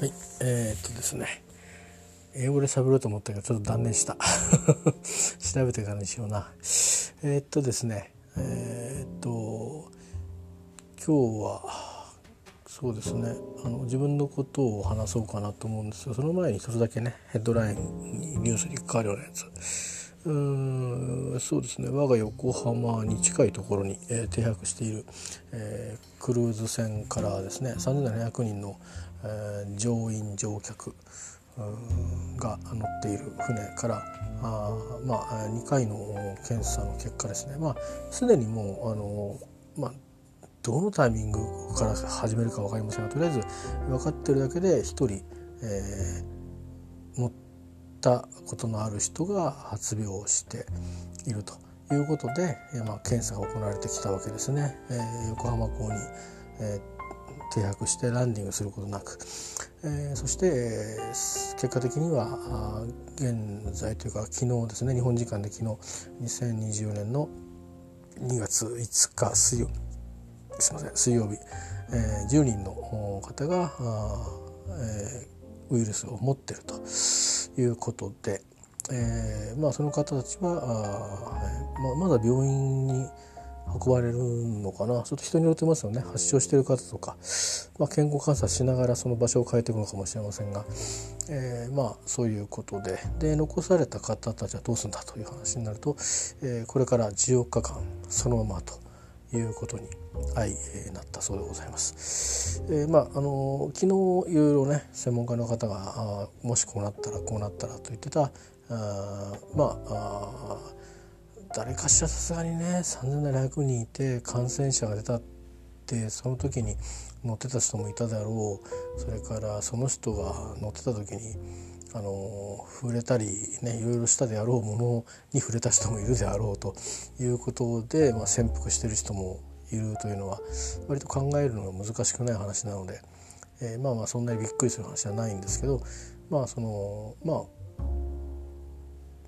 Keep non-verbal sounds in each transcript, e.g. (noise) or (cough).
はいえー、っとですね。英語で喋ろうと思ったけどちょっと断念した。(laughs) 調べてからにしような。えー、っとですね。えー、っと今日はそうですね。あの自分のことを話そうかなと思うんですがその前にそれだけねヘッドラインにニュースに変わるようなやつ。うーんそうですね。我が横浜に近いところに、えー、停泊している、えー、クルーズ船からですね3700人の、えー、乗員乗客が乗っている船からあまあ2回の検査の結果ですねまあすでにもうあのまあどのタイミングから始めるか分かりませんがとりあえず分かってるだけで1人、えー、乗ったことのある人が発病しているということで、えー、まあ、検査が行われてきたわけですね。えー、横浜港に、え停泊してランディングすることなく、えー、そして、えー、結果的にはあ現在というか昨日ですね日本時間で昨日2020年の2月5日水曜すいません水曜日、えー、10人の方があ、えー、ウイルスを持っているということで、えーまあ、その方たちはあ、まあ、まだ病院に運ばれるのかな。ちょっと人によってますよね。発症してる方とか、まあ、健康観察しながらその場所を変えていくのかもしれませんが、えー、まあそういうことで。で残された方たちはどうするんだという話になると、えー、これから14日間そのままということに相なったそうでございます。えー、まああの昨日いろいろね専門家の方があもしこうなったらこうなったらと言ってたあまああ誰かしらさすがにね3700人いて感染者が出たってその時に乗ってた人もいただろう。それからその人が乗ってた時にあの触れたりねいろいろしたであろうものに触れた人もいるであろうということで、まあ、潜伏してる人もいるというのは割と考えるのが難しくない話なので、えー、まあまあそんなにびっくりする話はないんですけどまあそのまあ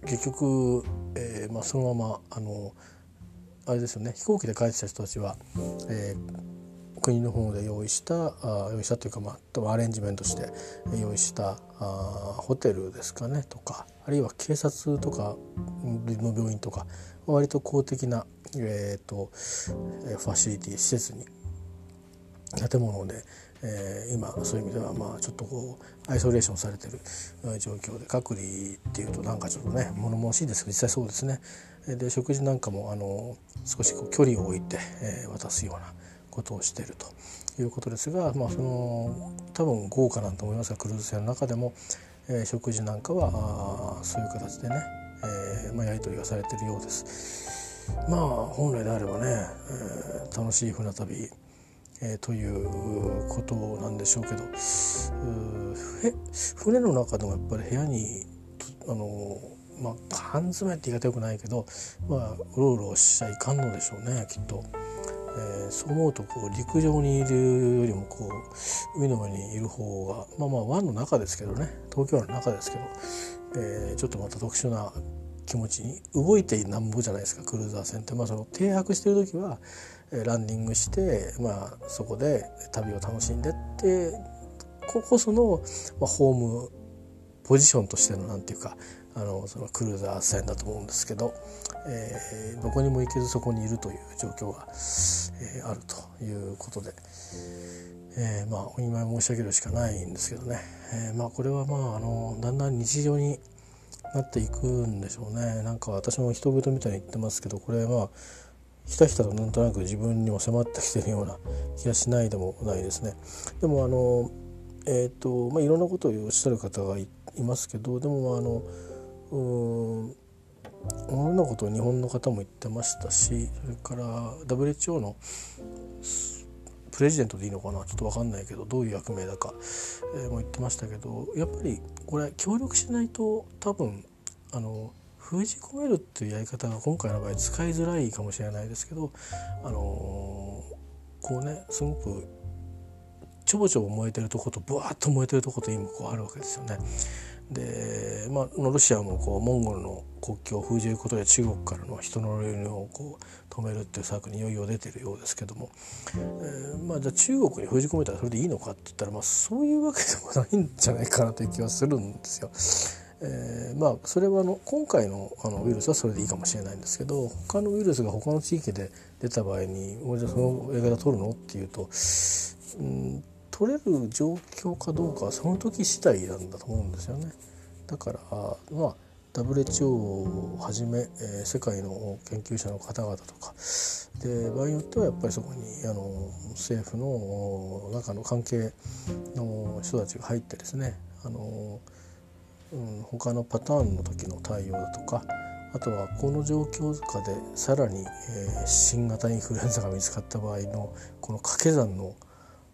結局、えーまあ、そのままあのあれですよね飛行機で帰ってきた人たちは、えー、国の方で用意したあ用意したというか、まあ、アレンジメントして用意したあホテルですかねとかあるいは警察とかの病院とか割と公的な、えーと、ファシリティ施設に建物で、えー、今そういう意味ではまあちょっとこうアイソレーションされてる状況で隔離っていうとなんかちょっとね物々しいですけど実際そうですねで食事なんかもあの少しこう距離を置いて、えー、渡すようなことをしているということですが、まあ、その多分豪華なんと思いますがクルーズ船の中でも、えー、食事なんかはあそういう形でね、えーまあ、やり取りがされているようです。まあ本来であればね、えー、楽しい船旅えー、ということなんでしょうけど船の中でもやっぱり部屋にあのまあ缶詰って言い方よくないけどまあうろうろしちゃいかんのでしょうねきっと。えー、そう思うとこう陸上にいるよりもこう海の上にいる方がまあまあ湾の中ですけどね東京湾の中ですけど、えー、ちょっとまた特殊な気持ちに動いてなんぼじゃないですかクルーザー船って、まあ、その停泊してる時はランディングして、まあ、そこで旅を楽しんでってここその、まあ、ホームポジションとしてのなんていうかあのそのクルーザー船だと思うんですけど、えー、どこにも行けずそこにいるという状況が、えー、あるということで、えー、まあお見舞い申し上げるしかないんですけどね、えー、まあこれはまああのだんだん日常になっていくんでしょうねなんか私も人々みたいに言ってますけどこれまあひたひたとなんとなく自分にも迫ってきてるような気がしないでもないですね。でもあのえっ、ー、とまあいろんなことをおっしゃる方がいますけどでもあのうん同じなことを日本の方も言ってましたしそれから WHO のプレジデントでいいのかな？ちょっと分かんないけどどういう役名だか、えー、も言ってましたけどやっぱりこれ協力しないと多分あの封じ込めるっていうやり方が今回の場合使いづらいかもしれないですけどあのー、こうねすごくちょぼちょぼ燃えてるとことブワーッと燃えてるとこと今こうあるわけですよね。で、まあ、ロシアもこうモンゴルの国境を封じることで中国からの人の流入をこう止めるっていう策にいよいよ出てるようですけども、えー、まあ、じゃあ中国に封じ込めたらそれでいいのかって言ったら、まあ、そういうわけでもないんじゃないかなという気はするんですよ。えー、まあそれはあの今回のあのウイルスはそれでいいかもしれないんですけど他のウイルスが他の地域で出た場合に「じゃあその映画取るの?」っていうと、うん、取れる状況かどうかはその時次第なんだと思うんですよね。だからまあ WHO をはじめ、えー、世界の研究者の方々とかで場合によってはやっぱりそこにあの政府の中の関係の人たちが入ってですねあの、うん、他のパターンの時の対応だとかあとはこの状況下でさらに、えー、新型インフルエンザが見つかった場合のこの掛け算の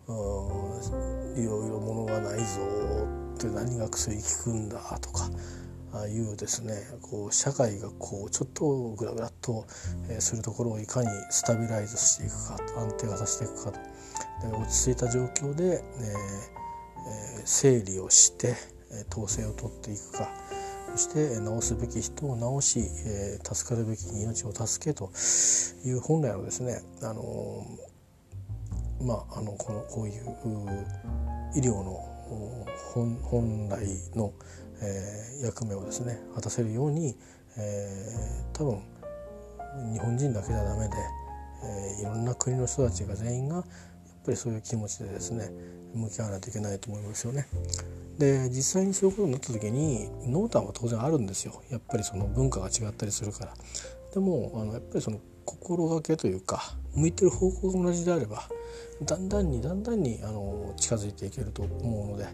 いろいろものがないぞって何が薬効くんだとかああいうですねこう社会がこうちょっとグラグラっと、えするところをいかにスタビライズしていくか安定化させていくかと。で落ち着いた状況で、えー、整理をして統制を取っていくか。そして治すべき人を治し、えー、助かるべき命を助けという本来のですね、あのーまあ、あのこのこういう医療の本来の、えー、役目をですね果たせるように、えー、多分日本人だけじゃダメで、えー、いろんな国の人たちが全員がやっぱりそういう気持ちでですね向き合わないといけないと思いますよね。で実際にそういうことになった時に濃淡は当然あるんですよやっぱりその文化が違ったりするから。でもあのやっぱりその心がけというか向いてる方向が同じであればだんだんにだんだんにあの近づいていけると思うので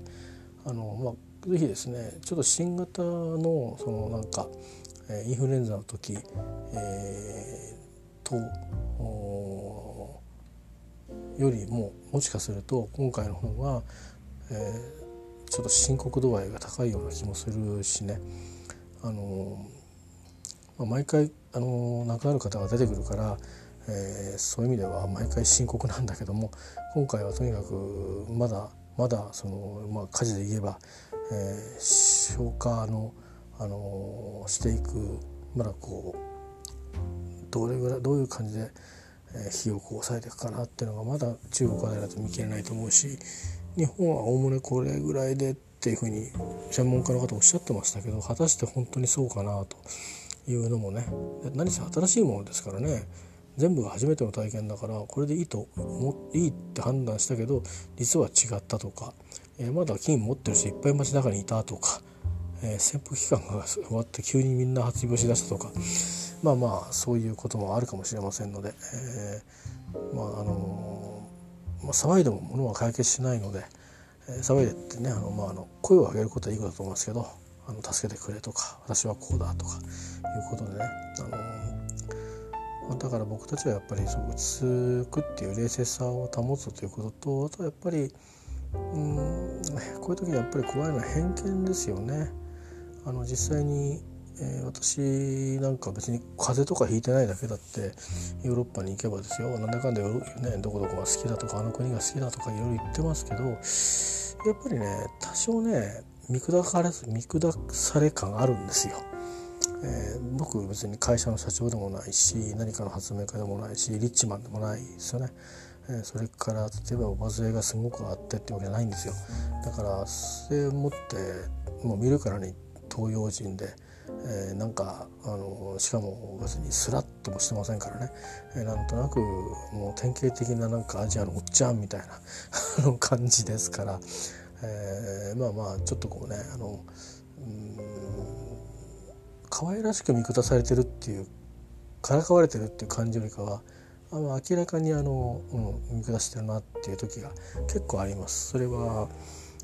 あの、まあ、ぜひですねちょっと新型のそのなんかインフルエンザの時、えー、とよりももしかすると今回の方が、えー、ちょっと深刻度合いが高いような気もするしね。あの、まあ、毎回あの亡くなる方が出てくるからえー、そういう意味では毎回深刻なんだけども今回はとにかくまだまだその、まあ、火事で言えば、えー、消火の、あの、していくまだこうどれぐらいどういう感じで、えー、火をこう抑えていくかなっていうのがまだ中国はだと見切れないと思うし日本はおおむねこれぐらいでっていうふうに専門家の方おっしゃってましたけど果たして本当にそうかなと。いうのもね何せ新しいものですからね全部が初めての体験だからこれでいいと思いいって判断したけど実は違ったとか、えー、まだ金持ってる人いっぱい街中にいたとか、えー、潜伏期間が終わって急にみんな発病しだしたとかまあまあそういうこともあるかもしれませんので、えー、まああのまあ、騒いでも物は解決しないので、え騒いでってねあの、まあ、あの声を上げることはいいことだと思いますけどあの助けてくれとか私はこうだとかいうことでね、あのだから僕たちはやっぱりそう落ち着くっていう冷静さを保つということとあとはやっぱりうんこういう時にやっぱり怖いのは偏見ですよね。あの実際に、えー、私なんか別に風邪とかひいてないだけだってヨーロッパに行けばですよなんだかんだ、ね、どこどこが好きだとかあの国が好きだとかいろいろ言ってますけどやっぱりね多少ね見下かれ見下され感あるんですよ。えー、僕別に会社の社長でもないし何かの発明家でもないしリッチマンでもないですよね。えー、それから例えばおばずれがすごくあってってわけじゃないんですよ。だからそれ持ってもう見るからに東洋人で、えー、なんかあのしかも別にスラッともしてませんからね、えー、なんとなくもう典型的ななんかアジアのおっちゃんみたいな (laughs) 感じですから、えー、まあまあちょっとこうねあのう可愛らしく見下されてるっていうからかわれてるっていう感じよりかはあの明らかにあの、うん、見下してるなっていう時が結構あります。それは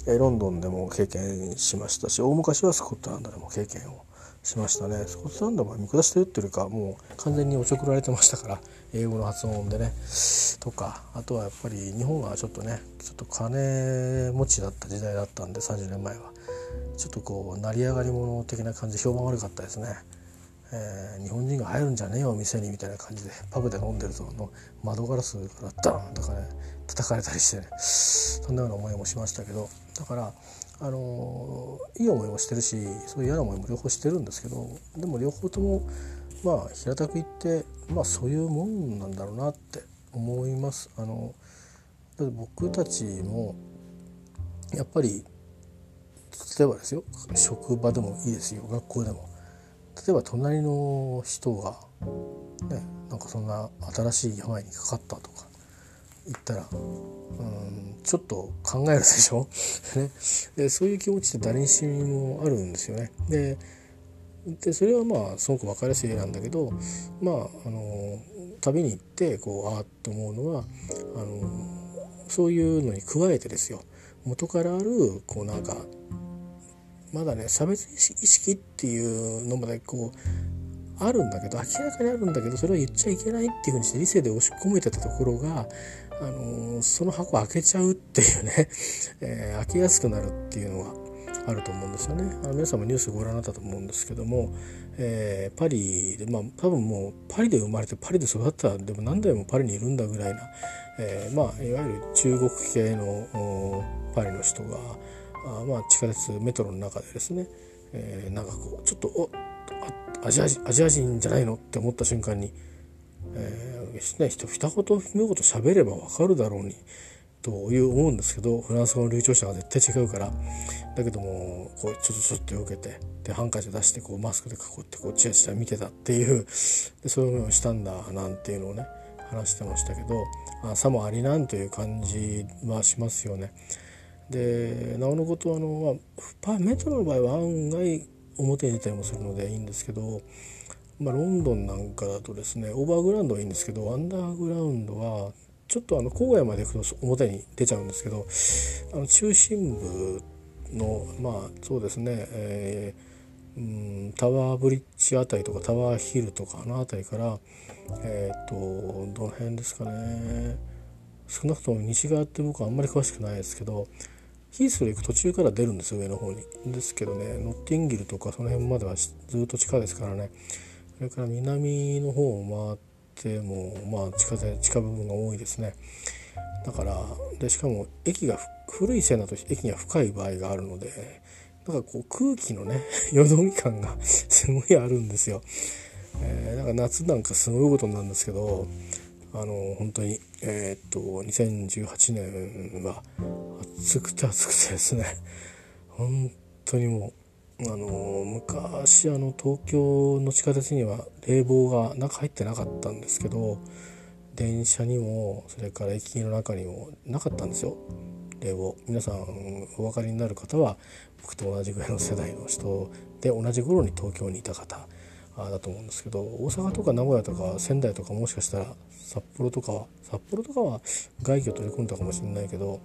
ロンドンでも経験しましたし大昔はスコットランドでも経験をしましたね。スコットランドは見下してるっていうかもう完全におちょくられてましたから英語の発音でね。とかあとはやっぱり日本はちょっとねちょっと金持ちだった時代だったんで30年前は。ちょっとこう成り上がり者的な感じ評判悪かったですね、えー、日本人が入るんじゃねえよ店にみたいな感じでパブで飲んでるとの窓ガラスからダーンとかね叩かれたりしてね。そんなような思いもしましたけど。だからあのいい思いもしてるしそういう嫌な思いも両方してるんですけどでも両方ともまあ平たく言ってまあそういうもんなんだろうなって思います。あの僕たちもやっぱり例えばですよ職場でもいいですよ学校でも例えば隣の人がねなんかそんな新しい病にかかったとか言ったらうんちょっと考えるでしょ？(laughs) ね、でそういう気持ちって誰にしもあるんですよね。ででそれはまあすごく分かりやすい例なんだけどまああの旅に行ってこうああって思うのはあのそういうのに加えてですよ。元からあるこうなんかまだね差別意識っていうのまでこうあるんだけど明らかにあるんだけどそれは言っちゃいけないっていうふうにして理性で押し込めてたところが、あの、その箱開けちゃうっていうね、(laughs) えー、開けやすくなるっていうのがあると思うんですよね。あの皆さんもニュースご覧になったと思うんですけども、えー、パリでまあ多分もうパリで生まれてパリで育ったでも何代もパリにいるんだぐらいな、えー、まあいわゆる中国系のパリの人があまあ地下鉄メトロの中でですね、えー、なんかこうちょっとおアジアジア人じゃないのって思った瞬間に、ですね一言二言喋ればわかるだろうにという思うんですけどフランス語の流暢さが絶対違うからだけどもこうちょっとちょっとよけてでハンカチ出してこうマスクで囲ってこうチラチラ見てたっていうでそういう思いをしたんだなんていうのをね話してましたけどあさもありなんという感じはしますよね。でなおのことあの、まあ、メトロの場合は案外表に出たりもするのでいいんですけど、まあ、ロンドンなんかだとですねオーバーグラウンドはいいんですけどアンダーグラウンドはちょっとあの郊外まで行くと表に出ちゃうんですけどあの中心部のまあそうですね、えー、うんタワーブリッジあたりとかタワーヒルとかあの辺りからえっ、ー、とどの辺ですかね少なくとも西側って僕はあんまり詳しくないですけどヒースロー行く途中から出るんですよ上の方に。ですけどねノッティンギルとかその辺まではずっと地下ですからねそれから南の方を回ってもまあ地下で地下部分が多いですね。だからでしかも駅が古い線だと駅には深い場合があるのでなんかこう空気のね (laughs) よどみ感が (laughs) すごいあるんですよ。えー、なんか夏なんかすごいことなんですけどあの本当にえー、っと2018年は暑くて暑くてですね本当にもうあの昔あの東京の地下鉄には冷房が中入ってなかったんですけど電車にもそれから駅の中にもなかったんですよ。冷房。皆さんお分かりになる方は僕と同じぐらいの世代の人で同じ頃に東京にいた方だと思うんですけど大阪とか名古屋とか仙台とかもしかしたら札幌とかは札幌とかは外気を取り込んだかもしれないけど、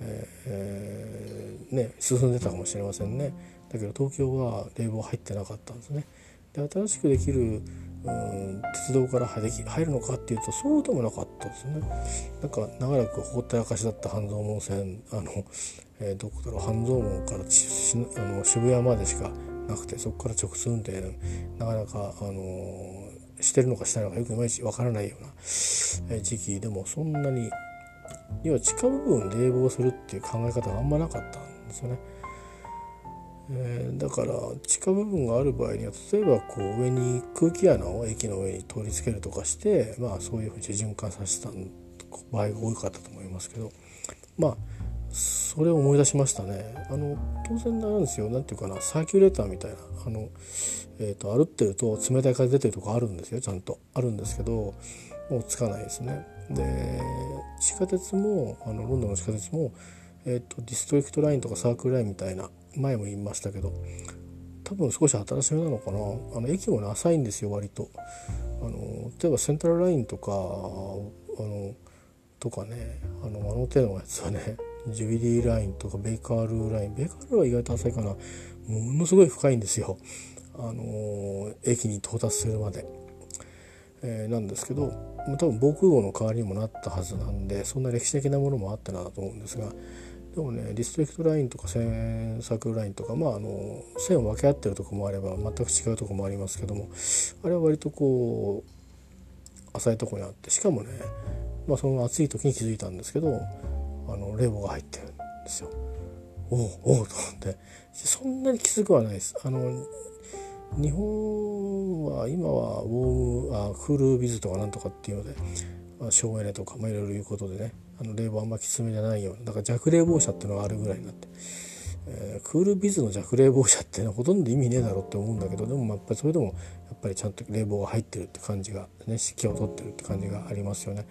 えー、ね進んでたかもしれませんね。だけど東京は冷房入ってなかったんですね。で新しくできるうん鉄道から入るのかっていうとそうでもなかったですね。なんか長らくほったらかしだった半蔵門線あの、えー、どこだろう半蔵門からあの渋谷までしかなくてそこから直通運転なかなか、あのー、してるのかしてないのかよくいまいちわからないような時期でもそんなに要は地下部分冷房するっていう考え方があんまなかったんですよね。えー、だから地下部分がある場合には例えばこう上に空気穴を駅の上に取り付けるとかしてまあそういうふうに循環させた場合が多かったと思いますけどまあそれを思い出しましたね。あの当然なんですよ。何て言うかなサーキュレーターみたいなあの、えーと、歩ってると冷たい風出てるとこあるんですよ。ちゃんと。あるんですけどもうつかないですね。で地下鉄もあのロンドンの地下鉄も、えーと、ディストリクトラインとかサークルラインみたいな前も言いましたけど多分少し新しめなのかな。あの駅もね浅いんですよ割と。あの例えばセントラルラインとかあのとかねあのあの手のやつはね (laughs) ジュビリーラインとかベーカールーライン。ベーカールーは意外と浅いかな。ものすごい深いんですよ。あの駅に到達するまで、えー、なんですけど多分防空壕の代わりにもなったはずなんでそんな歴史的なものもあったなと思うんですがでもねディストリクトラインとかサークルラインとかまああの線を分け合ってるとこもあれば全く違うとこもありますけどもあれは割とこう浅いとこにあってしかもね、まあ、その暑い時に気づいたんですけどあの冷房が入ってるんですよ。おおおと思ってそんなにきつくはないです。あの日本は今はウォームあクールビズとかなんとかっていうので、省エネとか、いろいろいうことでねあの冷房あんまきつめじゃないようなだから弱冷房車っていうのがあるぐらいになって、えー、クールビズの弱冷房車って、ね、ほとんど意味ねえだろって思うんだけどでもやっぱりそれでもやっぱりちゃんと冷房が入ってるって感じがね湿気を取ってるって感じがありますよね。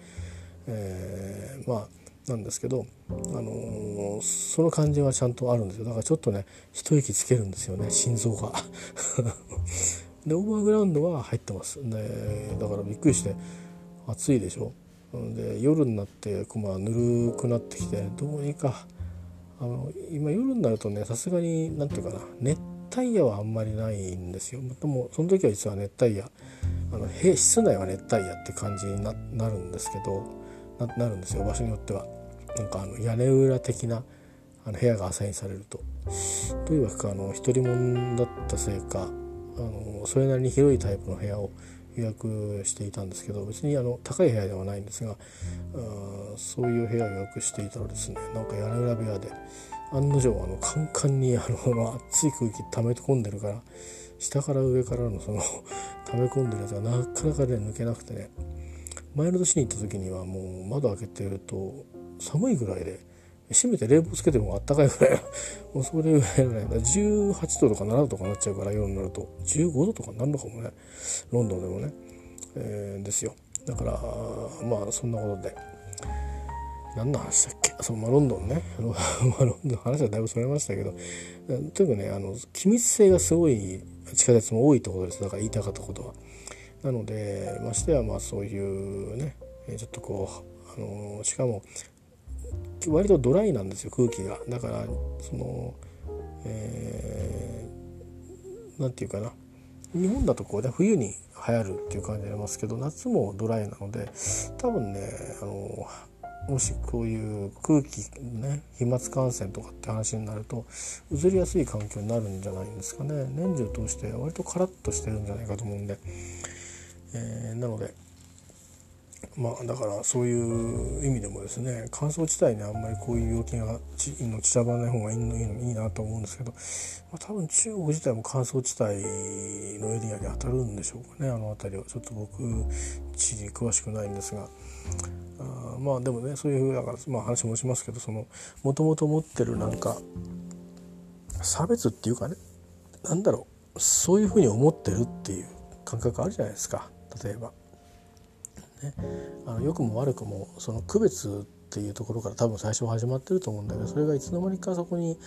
えー、まあなんですけど、あのー、その感じはちゃんとあるんですよ。だからちょっとね一息つけるんですよね心臓が。(laughs) でオーバーグラウンドは入ってます。でだからびっくりして暑いでしょ？で夜になってまあぬるくなってきてどうにかあの今夜になるとねさすがに何て言うかな熱帯夜はあんまりないんですよ。でもその時は実は熱帯夜あの室内は熱帯夜って感じになるんですけどなるんですよ場所によっては。なんかあの屋根裏的なあの部屋がアサインされると。というわけかあの独り者だったせいかあのそれなりに広いタイプの部屋を予約していたんですけど別にあの高い部屋ではないんですがあそういう部屋を予約していたらですねなんか屋根裏部屋で案の定あのカンカンにあの熱い空気溜め込んでるから下から上からのその (laughs) 溜め込んでるやつがなかなかね抜けなくてね。前の年に行った時にはもう窓開けてると寒いぐらいで閉めて冷房つけてもあったかいぐらい。(laughs) もうそれぐらいのね18度とか7度とかなっちゃうから夜になると。15度とかになるのかもね。ロンドンでもね、えー、ですよ。だからまあそんなことで。何の話だっけ？そう、まあ、ロンドンね、(laughs) ロンドンの話はだいぶそれましたけど。とにかくねあの機密性がすごい地下鉄も多いところです。だから言いたかったことは。なのでましてはまあそういうねちょっとこうあのしかも割とドライなんですよ空気が。だからそのえー、て言うかな。日本だとこうね冬に流行るっていう感じありますけど夏もドライなので多分ねあのもしこういう空気ね飛沫感染とかって話になると移りやすい環境になるんじゃないんですかね。年中通して割とカラッとしてるんじゃないかと思うんで、えー、なのでまあだからそういう意味でもですね乾燥地帯にあんまりこういう病気がちの散らばない方がいいのいいのいいなと思うんですけど、まあ、多分中国自体も乾燥地帯のエリアに当たるんでしょうかねあの辺りはちょっと僕地理詳しくないんですが。あまあでもねそういうだから、まあ、話もしますけどもともと持ってるなんか差別っていうかねなんだろうそういうふうに思ってるっていう感覚あるじゃないですか例えば。ね、あの良くも悪くもその区別っていうところから多分最初は始まってると思うんだけどそれがいつの間にかそこに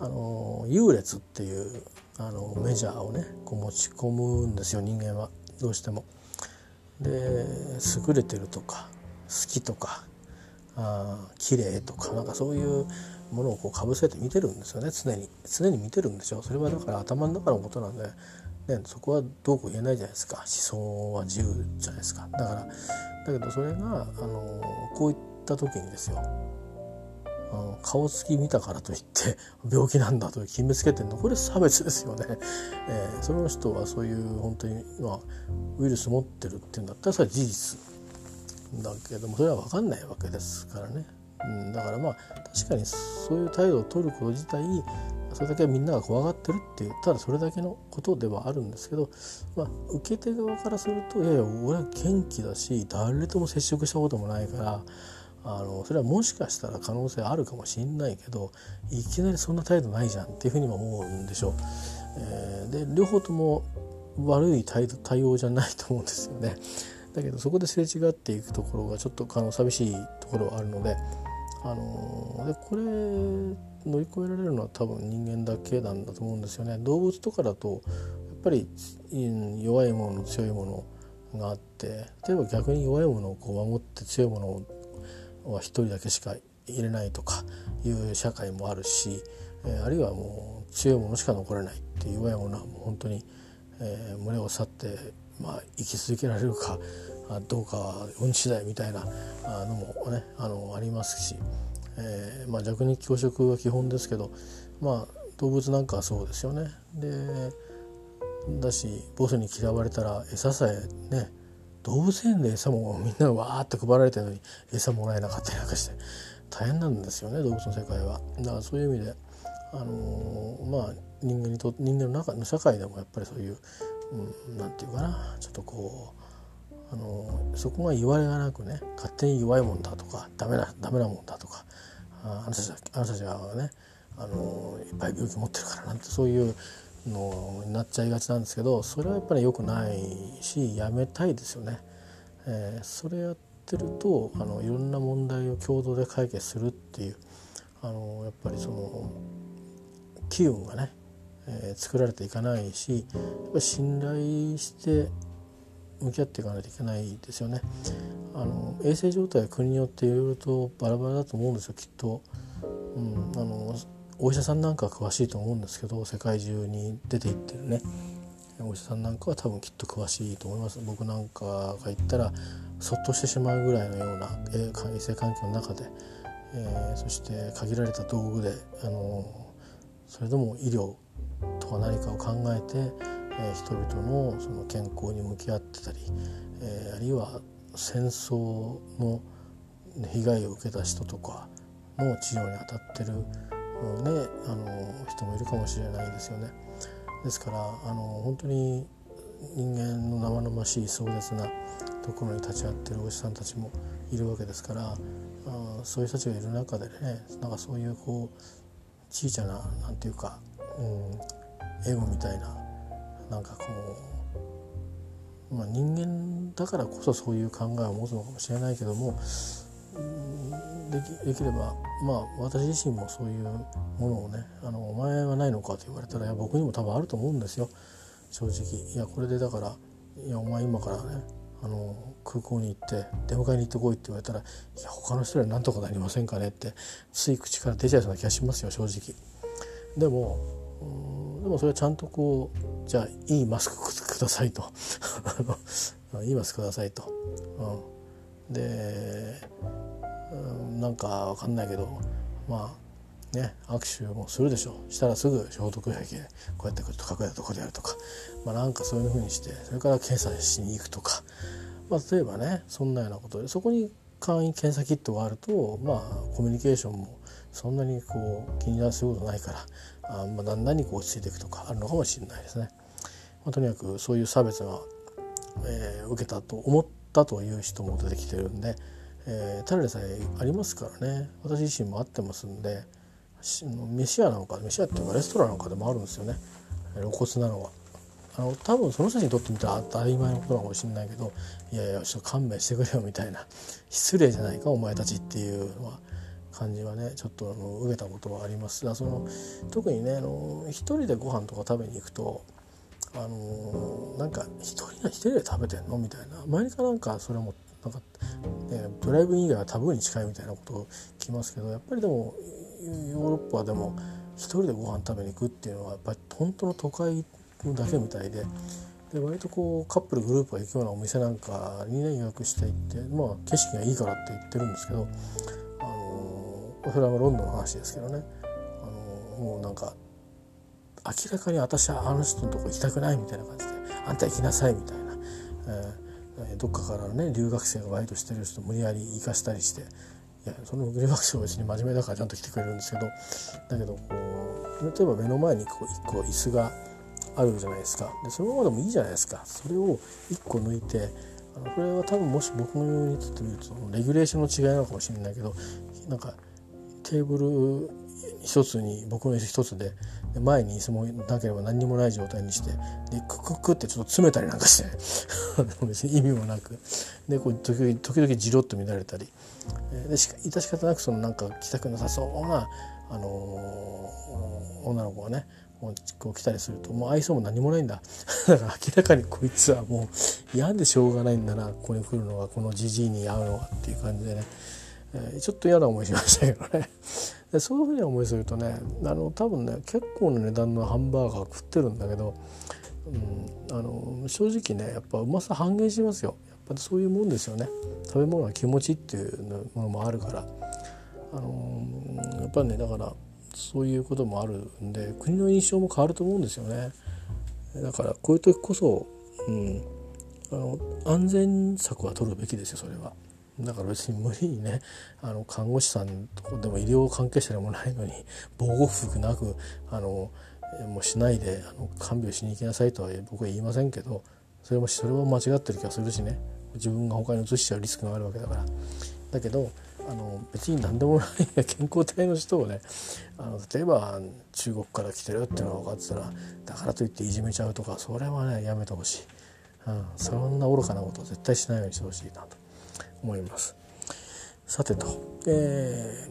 あの優劣っていうあのメジャーをねこう持ち込むんですよ人間は。どうしても。で優れてるとか好きとかあ綺麗とかなんかそういうものをこうかぶせて見てるんですよね常に。常に見てるんでしょ。それはだから頭の中のことなんでね、そこはどうこう言えないじゃないですか。思想は自由じゃないですか。だからだけどそれがあのこういった時にですよあの顔つき見たからといって病気なんだと決めつけてるのこれ差別ですよね、えー、その人はそういう本当に、まあ、ウイルス持ってるっていうんだったらそれは事実だけどもそれは分かんないわけですからね、うん、だからまあ確かにそういう態度を取ること自体それだけみんなが怖がってるっていうただそれだけのことではあるんですけど、まあ、受け手側からするといやいや俺は元気だし誰とも接触したこともないからあのそれはもしかしたら可能性あるかもしんないけどいきなりそんな態度ないじゃんっていうふうにも思うんでしょう。えー、で両方とも悪い対応じゃないと思うんですよね。だけどそこですれ違っていくところがちょっとあの寂しいところはあるので。あのでこれ乗り越えられるのは多分人間だけなんだと思うんですよね。動物とかだとやっぱり弱いもの強いものがあって例えば逆に弱いものをこう守って強いものは一人だけしか入れないとかいう社会もあるし、え、あるいはもう強いものしか残れないっていう弱いものはもう本当に、えー、群れを去って、まあ、生き続けられるかどうかは運次第みたいなのもねあのありますし、えー、まあ、弱肉強食が基本ですけど、まあ、動物なんかはそうですよね。でだしボスに嫌われたら餌さえね動物園で餌もみんなわーって配られてるのに餌もらえなかったりなんかして大変なんですよね動物の世界は。だからそういう意味で、あのー、まあ人間にと人間の中の社会でもやっぱりそういう、うん、なんていうかなちょっとこう、あの、そこが言われがなくね勝手に弱いもんだとかダメなダメなもんだとかああなたたちあなたたちはね、あの、いっぱい病気持ってるからなんてそういうのになっちゃいがちなんですけどそれはやっぱり良くないしやめたいですよね。えー、それやってるとあのいろんな問題を共同で解決するっていうあのやっぱりその機運がね、えー、作られていかないしやっぱ信頼して向き合っていかないといけないですよね。あの衛生状態は国によっていろいろとバラバラだと思うんですよきっと。うん、あのお医者さんなんか詳しいと思うんですけど世界中に出ていってるねお医者さんなんかは多分きっと詳しいと思います僕なんかが言ったらそっとしてしまうぐらいのような衛生環境の中で、えー、そして限られた道具で、あのそれでも医療とは何かを考えて、え、人々のその健康に向き合ってたり、えー、あるいは戦争の被害を受けた人とかの治療に当たってるね、あの人もいるかもしれないですよね。ですからあの本当に人間の生々しい壮絶なところに立ち会ってるおじさんたちもいるわけですからあそういう人たちがいる中でねなんかそういうこう小さななんていうか、うん、エゴみたいななんかこう、まあ、人間だからこそそういう考えを持つのかもしれないけどもできできればまあ私自身もそういうものをねあの「お前はないのか?」と言われたらいや僕にも多分あると思うんですよ正直。いやこれでだから「いやお前今からねあの空港に行って出迎えに行ってこい」って言われたら「いや他の人には何とかなりませんかね」ってつい口から出ちゃいそうな気がしますよ正直。でもでもそれはちゃんとこうじゃあいいマスクくださいと。(laughs) いいマスクくださいと。うん、でうんなんか分かんないけどまあね握手もするでしょ。うしたらすぐ消毒液でこうやって隠れたとこでやるとか、まあ、なんかそういうふうにしてそれから検査しに行くとか、まあ、例えばねそんなようなことでそこに簡易検査キットがあるとまあコミュニケーションもそんなにこう気になることないから。あ、まあ、だんだんにこう落ち着いていくとかあるのかもしれないですね。まあ、とにかくそういう差別が、えー、受けたと思ったという人も出てきてるんで。えー、ただでさえありますからね私自身も会ってますんで飯屋なんか飯屋っていうかレストランなんかでもあるんですよね露骨なのは。あの多分その人にとってみたら当たり前のことなのかもしれないけどいやいやちょっと勘弁してくれよみたいな失礼じゃないかお前たちっていうのは感じはねちょっとあの受けたことはありますだその特にねあの一人でご飯とか食べに行くとあのなんか一人一人で食べてんの？みたいな前かなんかそれもなんか、ね、ドライブイン以外はタブーに近いみたいなことを聞きますけどやっぱりでもヨーロッパでも一人でご飯食べに行くっていうのはやっぱり本当の都会だけみたいで。で割とこうカップルグループが行くようなお店なんかにね予約していってまあ景色がいいからって言ってるんですけどそれはロンドンの話ですけどね。あのもうなんか明らかに私はあの人のとこ行きたくないみたいな感じであんた行きなさいみたいな、えーどっかからね留学生がバイトしてる人無理やり行かしたりしていやその留学生は別に真面目だからちゃんと来てくれるんですけどだけどこう例えば目の前にこう1個椅子があるじゃないですか。でそのままでもいいじゃないですか。それを1個抜いてあのこれは多分もし僕にとってみるとレギュレーションの違いなのかもしれないけどなんかテーブル一つに僕の椅子一つでで前に椅子もなければ何にもない状態にしてでクククってちょっと詰めたりなんかして (laughs) 別に意味もなく。でこう時々時々じろっと乱れたり。でしか致し方なくそのなんか来たくなさそうな、あのー、女の子がねこう来たりするともう愛想も何もないんだ。(laughs) だから明らかにこいつはもう嫌でしょうがないんだなここに来るのはこのじじいに会うのはっていう感じでね、えー、ちょっと嫌な思いしましたけどね (laughs) でそういうふうに思いするとねあの多分ね結構な値段のハンバーガー食ってるんだけど、うん、あの正直ねやっぱうまさ半減しますよやっぱそういうもんですよね食べ物は気持ちっていうものもあるからあのやっぱねだからそういうこともあるんで国の印象も変わると思うんですよね。だからこういう時こそ、うん、あの安全策は取るべきですよそれは。だから別に無理にねあの看護師さんとかでも医療関係者でもないのに (laughs) 防護服なくあのもうしないであの看病しに行きなさいとは僕は言いませんけどそれもそれも間違ってる気がするしね。自分が他に移しちゃうリスクがあるわけだから。だけどあの別に何でもない (laughs) 健康体の人をねあの例えば中国から来てるっていうのが分かってたらだからといっていじめちゃうとかそれはねやめてほしい、うん、そんな愚かなことを絶対しないようにしてほしいなと。思います。さてと、え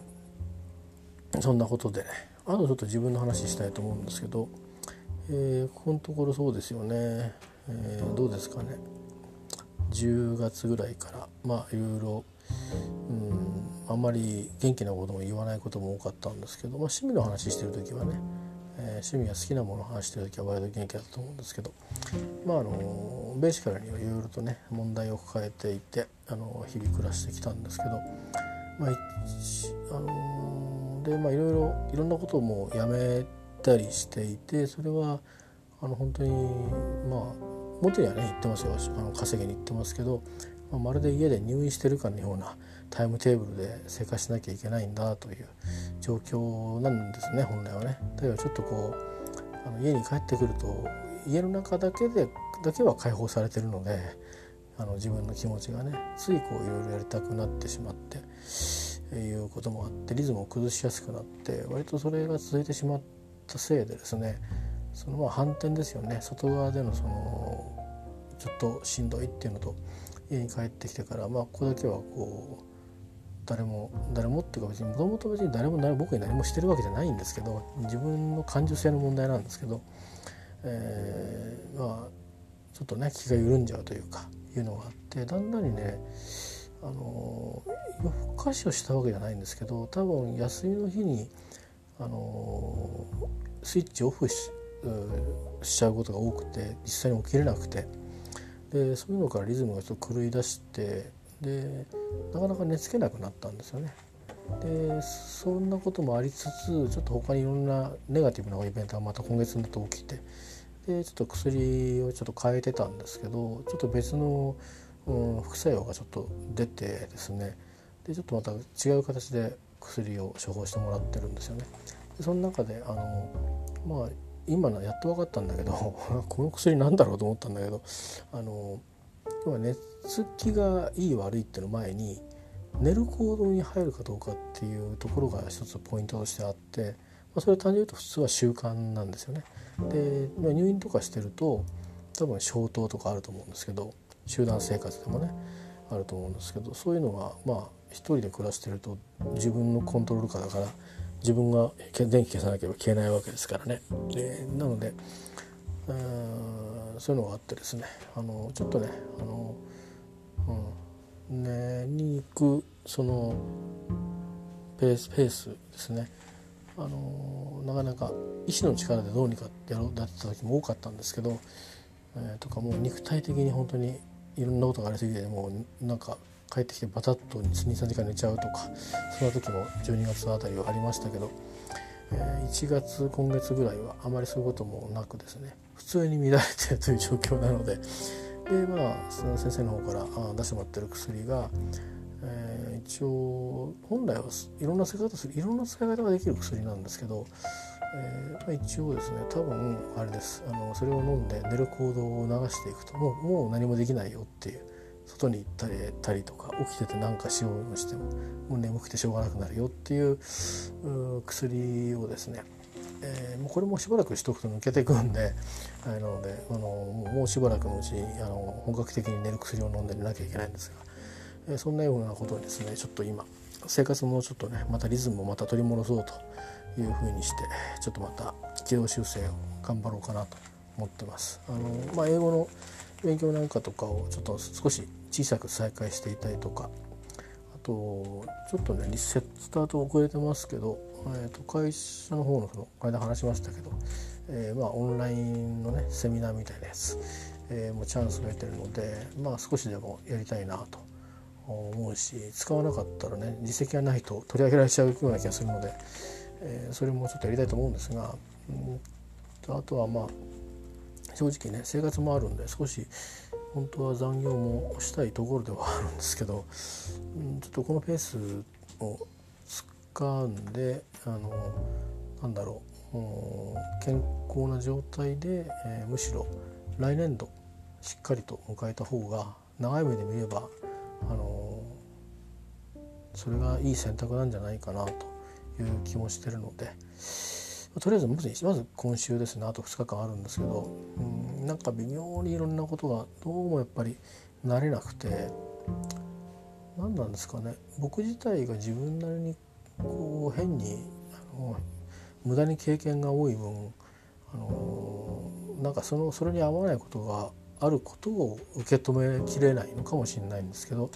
ー、そんなことでねあとちょっと自分の話したいと思うんですけど、えー、ここのところそうですよね、えー、どうですかね。10月ぐらいからまあいろいろうんあんまり元気なことも言わないことも多かったんですけど、まあ、趣味の話してる時はね、えー、趣味が好きなものを話してる時は割と元気だと思うんですけどまああのベーシカルにはいろいろとね問題を抱えていてあの日々暮らしてきたんですけどまああのでまあいろいろいろんなことをもうやめたりしていてそれはあの本当にまあ元にはね行ってますよ。あの稼ぎに行ってますけど、まあ、まるで家で入院してるかのようなタイムテーブルで生活しなきゃいけないんだという状況なんですね本来はね。だけどちょっとこうあの家に帰ってくると家の中だけでだけは解放されてるのであの自分の気持ちがねついこういろいろやりたくなってしまっていうこともあってリズムを崩しやすくなって割とそれが続いてしまったせいでですねそのまあ反転ですよね外側でのそのちょっとしんどいっていうのと家に帰ってきてからまあここだけはこう誰も誰もっていうか別にもともと別に誰も僕に何もしてるわけじゃないんですけど自分の感受性の問題なんですけど、えー、まあちょっとね気が緩んじゃうというかいうのがあってだんだんにねあの夜更かしをしたわけじゃないんですけど多分休みの日にあのスイッチオフししちゃうことが多くて実際に起きれなくてでそういうのからリズムがちょっと狂い出してでなかなか寝つけなくなったんですよね。でそんなこともありつつちょっと他にいろんなネガティブなイベントがまた今月になって起きてでちょっと薬をちょっと変えてたんですけどちょっと別の、うん、副作用がちょっと出てですねでちょっとまた違う形で薬を処方してもらってるんですよね。でその中であのまあ今のやっと分かったんだけど (laughs) この薬なんだろうと思ったんだけどあの要は寝つきがいい悪いっていうの前に寝る行動に入るかどうかっていうところが一つポイントとしてあって、まあ、それは単純に言うと普通は習慣なんですよね。で、まあ、入院とかしてると多分消灯とかあると思うんですけど集団生活でもねあると思うんですけどそういうのがまあ一人で暮らしてると自分のコントロール下だから自分が電気消さなければ消えないわけですからね。でなのでそういうのがあってですねあのちょっとねあの、うん、寝に行くそのペースペースですね。あのなかなか意志の力でどうにかやろうやった時も多かったんですけど、えー、とかもう肉体的に本当にいろんなことがありすぎてもうなんか帰ってきてバタッと23時間寝ちゃうとかその時も12月あたりはありましたけど、えー、1月今月ぐらいはあまりそういうこともなくですね普通に乱れてるという状況なので。でまあその先生の方から出してもらってる薬が、えー、一応本来はいろんな使い方するいろんな使い方ができる薬なんですけど、えーまあ、一応ですね多分あれです。あのそれを飲んで寝る行動を流していくともうもう何もできないよっていう外に行ったりたりとか起きてて何かしようとしてももう眠くてしょうがなくなるよっていう薬をですね、えー、もうこれもしばらくしとくと抜けていくんであれなのであのもうしばらくのうちあの本格的に寝る薬を飲んで寝なきゃいけないんですが、え、そんなようなことをですねちょっと今生活もちょっとねまたリズムをまた取り戻そうというふうにしてちょっとまた軌道修正を頑張ろうかなと思ってます。あのまあ、英語の勉強なんかとかをちょっと少し小さく再開していたりとかあとちょっとねリセットスタート遅れてますけど、えー、と会社の方のその間話しましたけど、えー、まあオンラインのねセミナーみたいなやつ、えー、もうチャンスが得てるのでまあ少しでもやりたいなと思うし使わなかったらね実績がないと取り上げられちゃうような気がするので、えー、それもちょっとやりたいと思うんですが、うん、あとはまあ正直ね生活もあるんで少し本当は残業もしたいところではあるんですけど、うん、ちょっとこのペースを掴んであのなんだろう健康な状態で、えー、むしろ来年度しっかりと迎えた方が長い目で見ればあのそれがいい選択なんじゃないかなという気もしてるのでとりあえずまずまず今週ですね。あと2日間あるんですけどうんなんか微妙にいろんなことがどうもやっぱり慣れなくて何なんですかね。僕自体が自分なりにこう変にあの無駄に経験が多い分あのなんかそのそれに合わないことがあることを受け止めきれないのかもしれないんですけど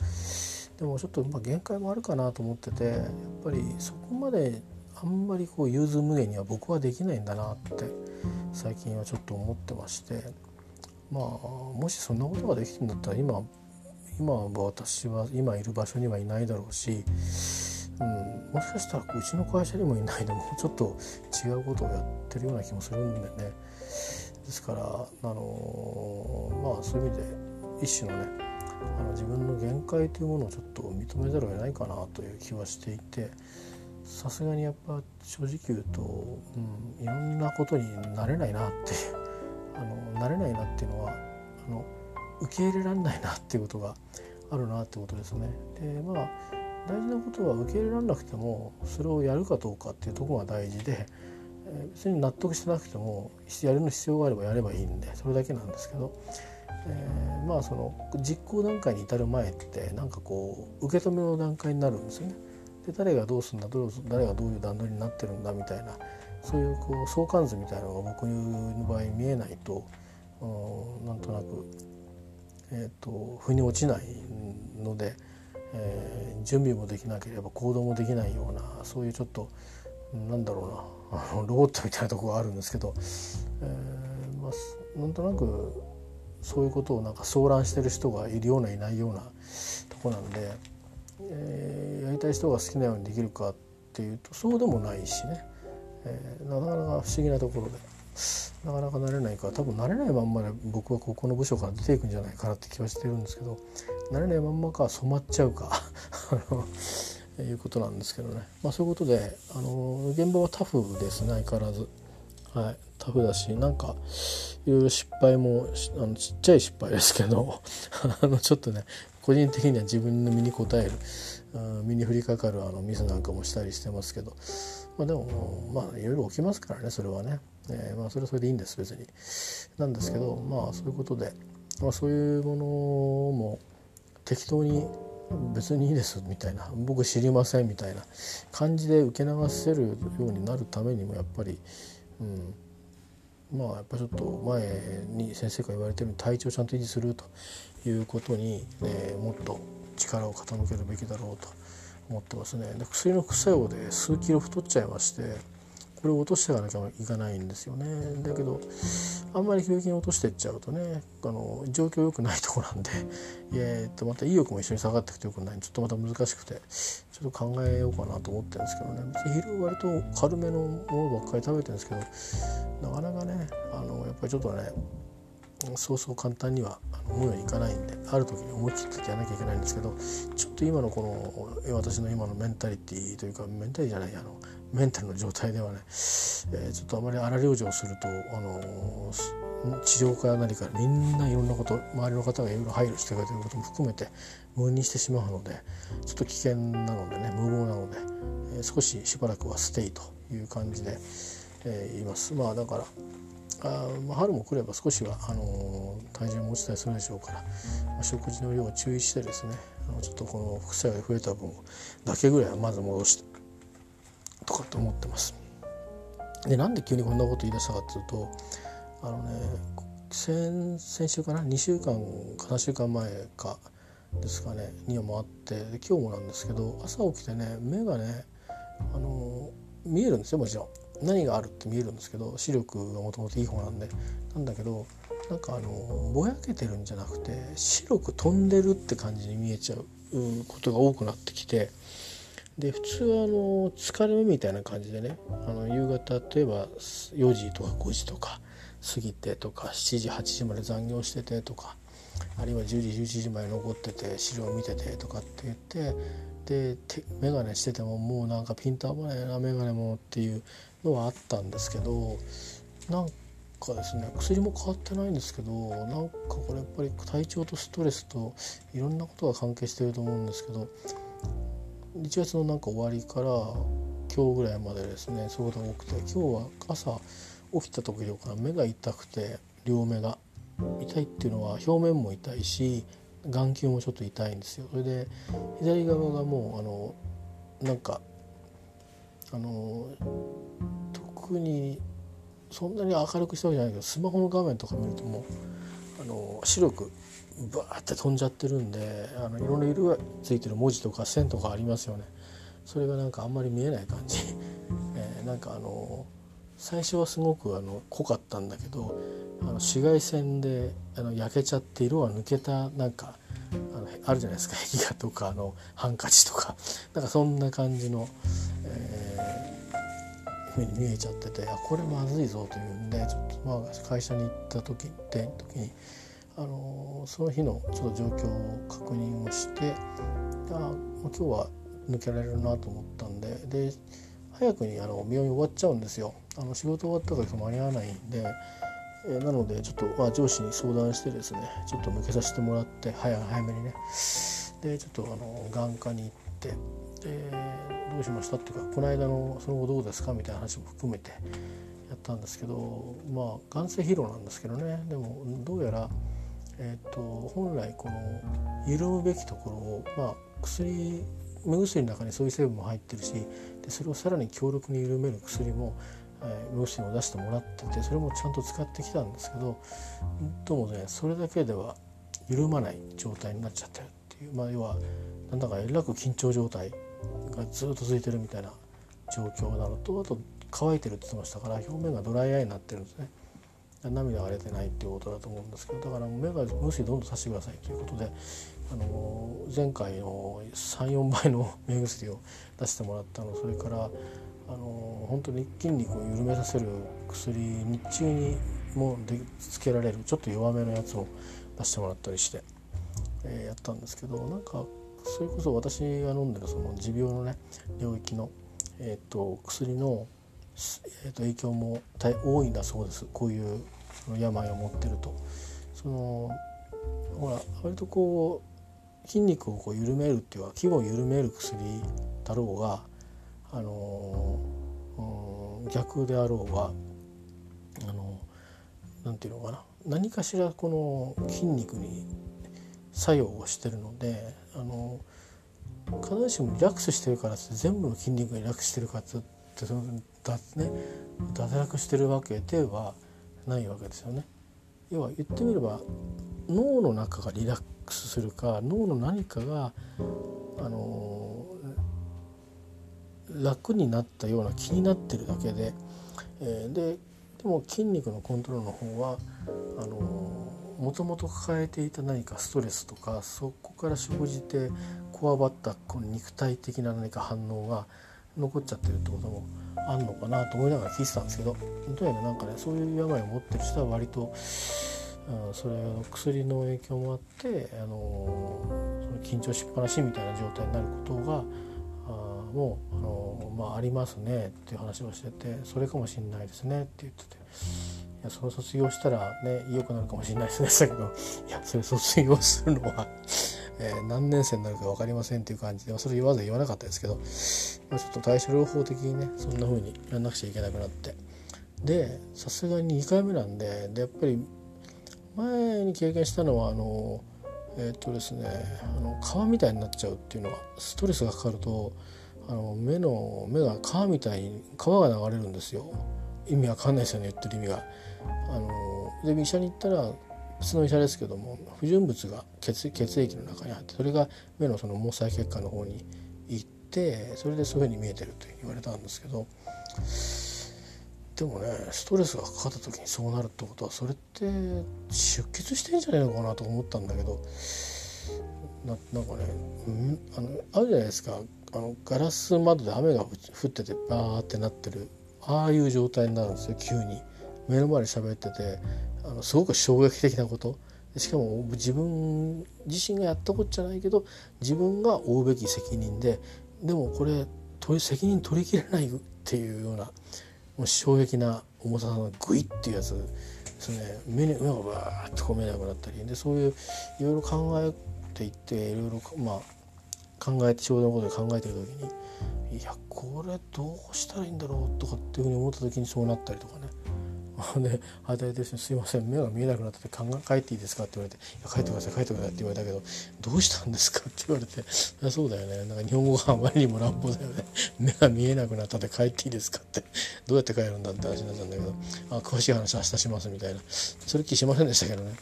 でもちょっとまあ限界もあるかなと思っててやっぱりそこまであんまりこう融通無限には僕はできないんだなって最近はちょっと思ってましてまあもしそんなことができるんだったら今今は私は今いる場所にはいないだろうし、うん、もしかしたらうちの会社にもいないで (laughs) もちょっと違うことをやってるような気もするんでね。ですから、あのまあ、そういう意味で一種のねあの自分の限界というものをちょっと認めざるを得ないかなという気はしていてさすがにやっぱ正直言うと、うん、いろんなことになれないなっていうあのなれないなっていうのはあの受け入れられないなっていうことがあるなってことですね。でまあ大事なことは受け入れられなくてもそれをやるかどうかっていうとこが大事で別に納得してなくてもやる必要があればやればいいんでそれだけなんですけど、えー、まあその実行段階に至る前ってなんかこう受け止めの段階になるんですよね。で誰がどうすんだ誰がどういう段取りになってるんだみたいなそういうこう相関図みたいなのが僕の場合見えないとうんなんとなく、えーと、腑に落ちないので、えー、準備もできなければ行動もできないようなそういうちょっとなんだろうなあのロボットみたいなとこがあるんですけど、えーまあ、なんとなくそういうことをなんか騒乱してる人がいるようないないようなとこなんで、えー、やりたい人が好きなようにできるかっていうとそうでもないしね、えー、なかなか不思議なところでなかなか慣れないから多分慣れないまんまで僕はここの部署から出ていくんじゃないかなって気はしてるんですけど慣れないまんまか染まっちゃうか。(laughs) いうことなんですけどね、まあ、そういうことであの現場はタフですね相変わらず、はい、タフだしなんかいろいろ失敗もあのちっちゃい失敗ですけど (laughs) あのちょっとね個人的には自分の身に応える身に降りかかるあのミスなんかもしたりしてますけど、まあ、でもまあいろいろ起きますからねそれはね、えー、まあそれはそれでいいんです別に。なんですけどまあそういうことで、まあ、そういうものも適当に別にいいですみたいな僕知りませんみたいな感じで受け流せるようになるためにもやっぱり、うん、まあやっぱちょっと前に先生が言われてるように体調をちゃんと維持するということに、えー、もっと力を傾けるべきだろうと思ってますね。で薬の副作用で数キロ太っちゃいましてこれを落としていかなきゃいかないんですよね。だけどあんまり急激に落としていっちゃうとねあの状況良くないとこなんでえっとまた意欲も一緒に下がっていくとよくないちょっとまた難しくてちょっと考えようかなと思ってるんですけどね。昼割と軽めのものばっかり食べてるんですけどなかなかねあのやっぱりちょっとねそうそう簡単には思うようにいかないんである時に思い切ってやらなきゃいけないんですけどちょっと今のこの私の今のメンタリティーというかメンタリティじゃないあのメンタルの状態ではね、えー、ちょっとあまり荒療治をすると、あのー、治療家なりかみんないろんなこと周りの方がいろいろ配慮してくれてることも含めて無にしてしまうのでちょっと危険なのでね無謀なので、えー、少ししばらくはステイという感じで、えー、います。まあだからあまあ、春も来れば少しはあのー、体重も落ちたりするでしょうから、まあ、食事の量を注意してですねあのちょっとこの副作用が増えた分だけぐらいはまず戻してとかって思ってます。でなんで急にこんなこと言い出したかっていうとあのね先先週かな？2週間か3週間前かですかねには回ってで今日もなんですけど朝起きてね目がねあの見えるんですよもちろん。何があるって見えるんですけど視力がもともといい方なんで。なんだけどなんかあのぼやけてるんじゃなくて白く飛んでるって感じに見えちゃうことが多くなってきてで普通はあの疲れ目みたいな感じでねあの夕方例えば4時とか5時とか過ぎてとか7時8時まで残業しててとかあるいは10時11時まで残ってて資料見ててとかって言ってで眼鏡しててももうなんかピント合わないな眼鏡もっていうのはあったんですけどなんかですね薬も変わってないんですけどなんかこれやっぱり体調とストレスといろんなことが関係してると思うんですけど1月のなんか終わりから今日ぐらいまでですねそういうことが多くて今日は朝起きた時とか目が痛くて両目が。痛いっていうのは表面も痛いし眼球もちょっと痛いんですよ。それで左側がもうあのなんかあの特にそんなに明るくしたわけじゃないけどスマホの画面とか見るともうあの白くバーって飛んじゃってるんであのいろんな色がついてる文字とか線とかありますよね。それがなんかあんまり見えない感じ、(laughs) えー、なんかあの最初はすごくあの濃かったんだけどあの紫外線であの焼けちゃって色が抜けたなんかあのあるじゃないですか。壁画とかあのハンカチとか。なんかそんな感じの、えー、ふうに見えちゃっててあこれまずいぞというんでちょっとまあ会社に行った時で時にあのその日のちょっと状況を確認をしてあ今日は抜けられるなと思ったんでで早くにあの病院終わっちゃうんですよ。あの仕事終わった時間に合わないんで、え、なのでちょっと、まあ、上司に相談してですねちょっと抜けさせてもらって早早めにね。でちょっとあの眼科に行ってでどうしましたっていうかこの間のその後どうですかみたいな話も含めてやったんですけどまあ眼性疲労なんですけどね。でもどうやら、えーと、本来この緩むべきところを、まあ、薬目薬の中にそういう成分も入ってるしでそれをさらに強力に緩める薬も、えー、目薬を出してもらっててそれもちゃんと使ってきたんですけどどうもねそれだけでは緩まない状態になっちゃってるっていう、まあ、要はなんだかえらく緊張状態がずっと続いてるみたいな状況なのとあと乾いてるって言ってましたから表面がドライアイになってるんですね。涙が出てないっていうことだと思うんですけどだから目が無視どんどんさせてくださいということであの前回の34倍の (laughs) 目薬を出してもらったのそれからあの本当に筋肉を緩めさせる薬日中にもでつけられるちょっと弱めのやつを出してもらったりして、えー、やったんですけどなんかそれこそ私が飲んでるその持病のね領域の、えーと、薬の、えーと影響も多いんだそうですこういう病を持ってると。そのほら割とこう筋肉をこう緩めるっていうか気を緩める薬だろうがあのうん逆であろうがあのなんていうのかな何かしらこの筋肉に作用をしてるのであの必ずしもリラックスしてるからって全部の筋肉がリラックスしてるかってそのだね脱落してるわけではないわけですよね。要は言ってみれば脳の中がリラックスするか脳の何かがあの楽になったような気になってるだけで、えー、ででも筋肉のコントロールの方はあのもともと抱えていた何かストレスとかそこから生じてこわばったこの肉体的な何か反応が残っちゃってるってこともあんのかなと思いながら聞いてたんですけどとにかくなんかねそういう病を持ってる人は割と、うん、それ薬の影響もあってあのその緊張しっぱなしみたいな状態になることがあもうあの、まあ、ありますねっていう話をしててそれかもしんないですねって言ってて。いやその卒業したらね良くなるかもしれないですねだけどいやそれ卒業するのはえー、何年生になるか分かりませんっていう感じでそれ言わず言わなかったですけど、まあ、ちょっと対処療法的にねそんな風にやんなくちゃいけなくなってでさすがに2回目なんででやっぱり前に経験したのはあのえっ、とですねあの皮みたいになっちゃうっていうのはストレスがかかるとあの目の目が皮みたいに皮が流れるんですよ意味わかんないですよね言ってる意味が。あので医者に行ったら普通の医者ですけども不純物が血液の中に入ってそれが目のその毛細血管の方に行ってそれでそういうふうに見えてると言われたんですけどでもねストレスがかかった時にそうなるってことはそれって出血してんじゃないのかなと思ったんだけどななんかね、うん、あのあるじゃないですか。あのガラス窓で雨が降っててバーってなってるああいう状態になるんですよ。急に。目の前で喋ってて。あのすごく衝撃的なこと。しかも自分自身がやったことじゃないけど自分が負うべき責任ででもこれ責任取りきれないっていうようなもう衝撃な重さのグイッていうやつですね。目に目がバーッとこう見えなくなったりでそういういろいろ考えていっていろいろまあ考えて仕事のことで考えてる時にいやこれどうしたらいいんだろうとかっていうふうに思った時にそうなったりとかね。で (laughs) 働いてる人に「すいません目が見えなくなってて考え帰っていいですか?」って言われて「いや帰ってください帰ってください」って言われたけど「どうしたんですか?」って言われて「(laughs) そうだよねなんか日本語があまりにも乱暴だよね (laughs) 目が見えなくなったで帰っていいですか?」ってどうやって帰るんだって話になったんだけど「あ詳しい話明日します」みたいなそれ気しませんでしたけどね、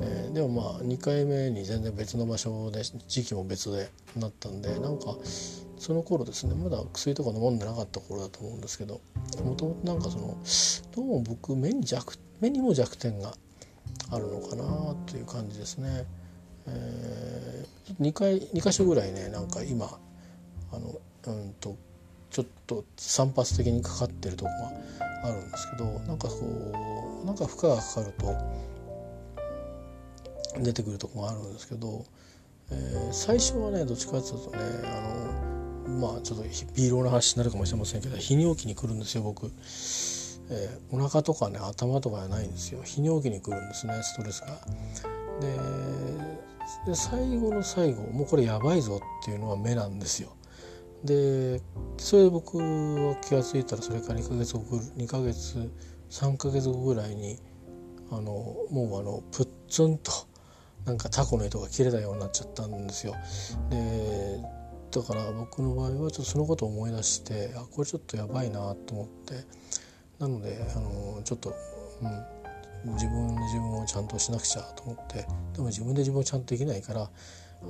えー、でもまあ2回目に全然別の場所で時期も別でなったんでなんかその頃ですねまだ薬とか飲んでなかった頃だと思うんですけどもともとなんかそのどうも僕目に弱目にも弱点があるのかなという感じですね。えー、2回2箇所ぐらいねなんか今あのうんとちょっと散発的にかかってるとこがあるんですけどなんかこうなんか負荷がかかると出てくるとこがあるんですけど、えー、最初はねどっちかっていうとねあのまあちょっとビールの話になるかもしれませんけど泌尿器に来るんですよ僕、えー、お腹とかね頭とかじゃないんですよ泌尿器に来るんですねストレスが。で最後の最後もうこれやばいぞっていうのは目なんですよ。でそれで僕は気が付いたらそれから2ヶ月後2ヶ月3ヶ月後ぐらいにあのもうあのプッツンとなんかタコの糸が切れたようになっちゃったんですよ。でだから僕の場合はちょっとそのことを思い出してあこれちょっとやばいなと思ってなのであのちょっと、うん、自分で自分をちゃんとしなくちゃと思ってでも自分で自分をちゃんとできないから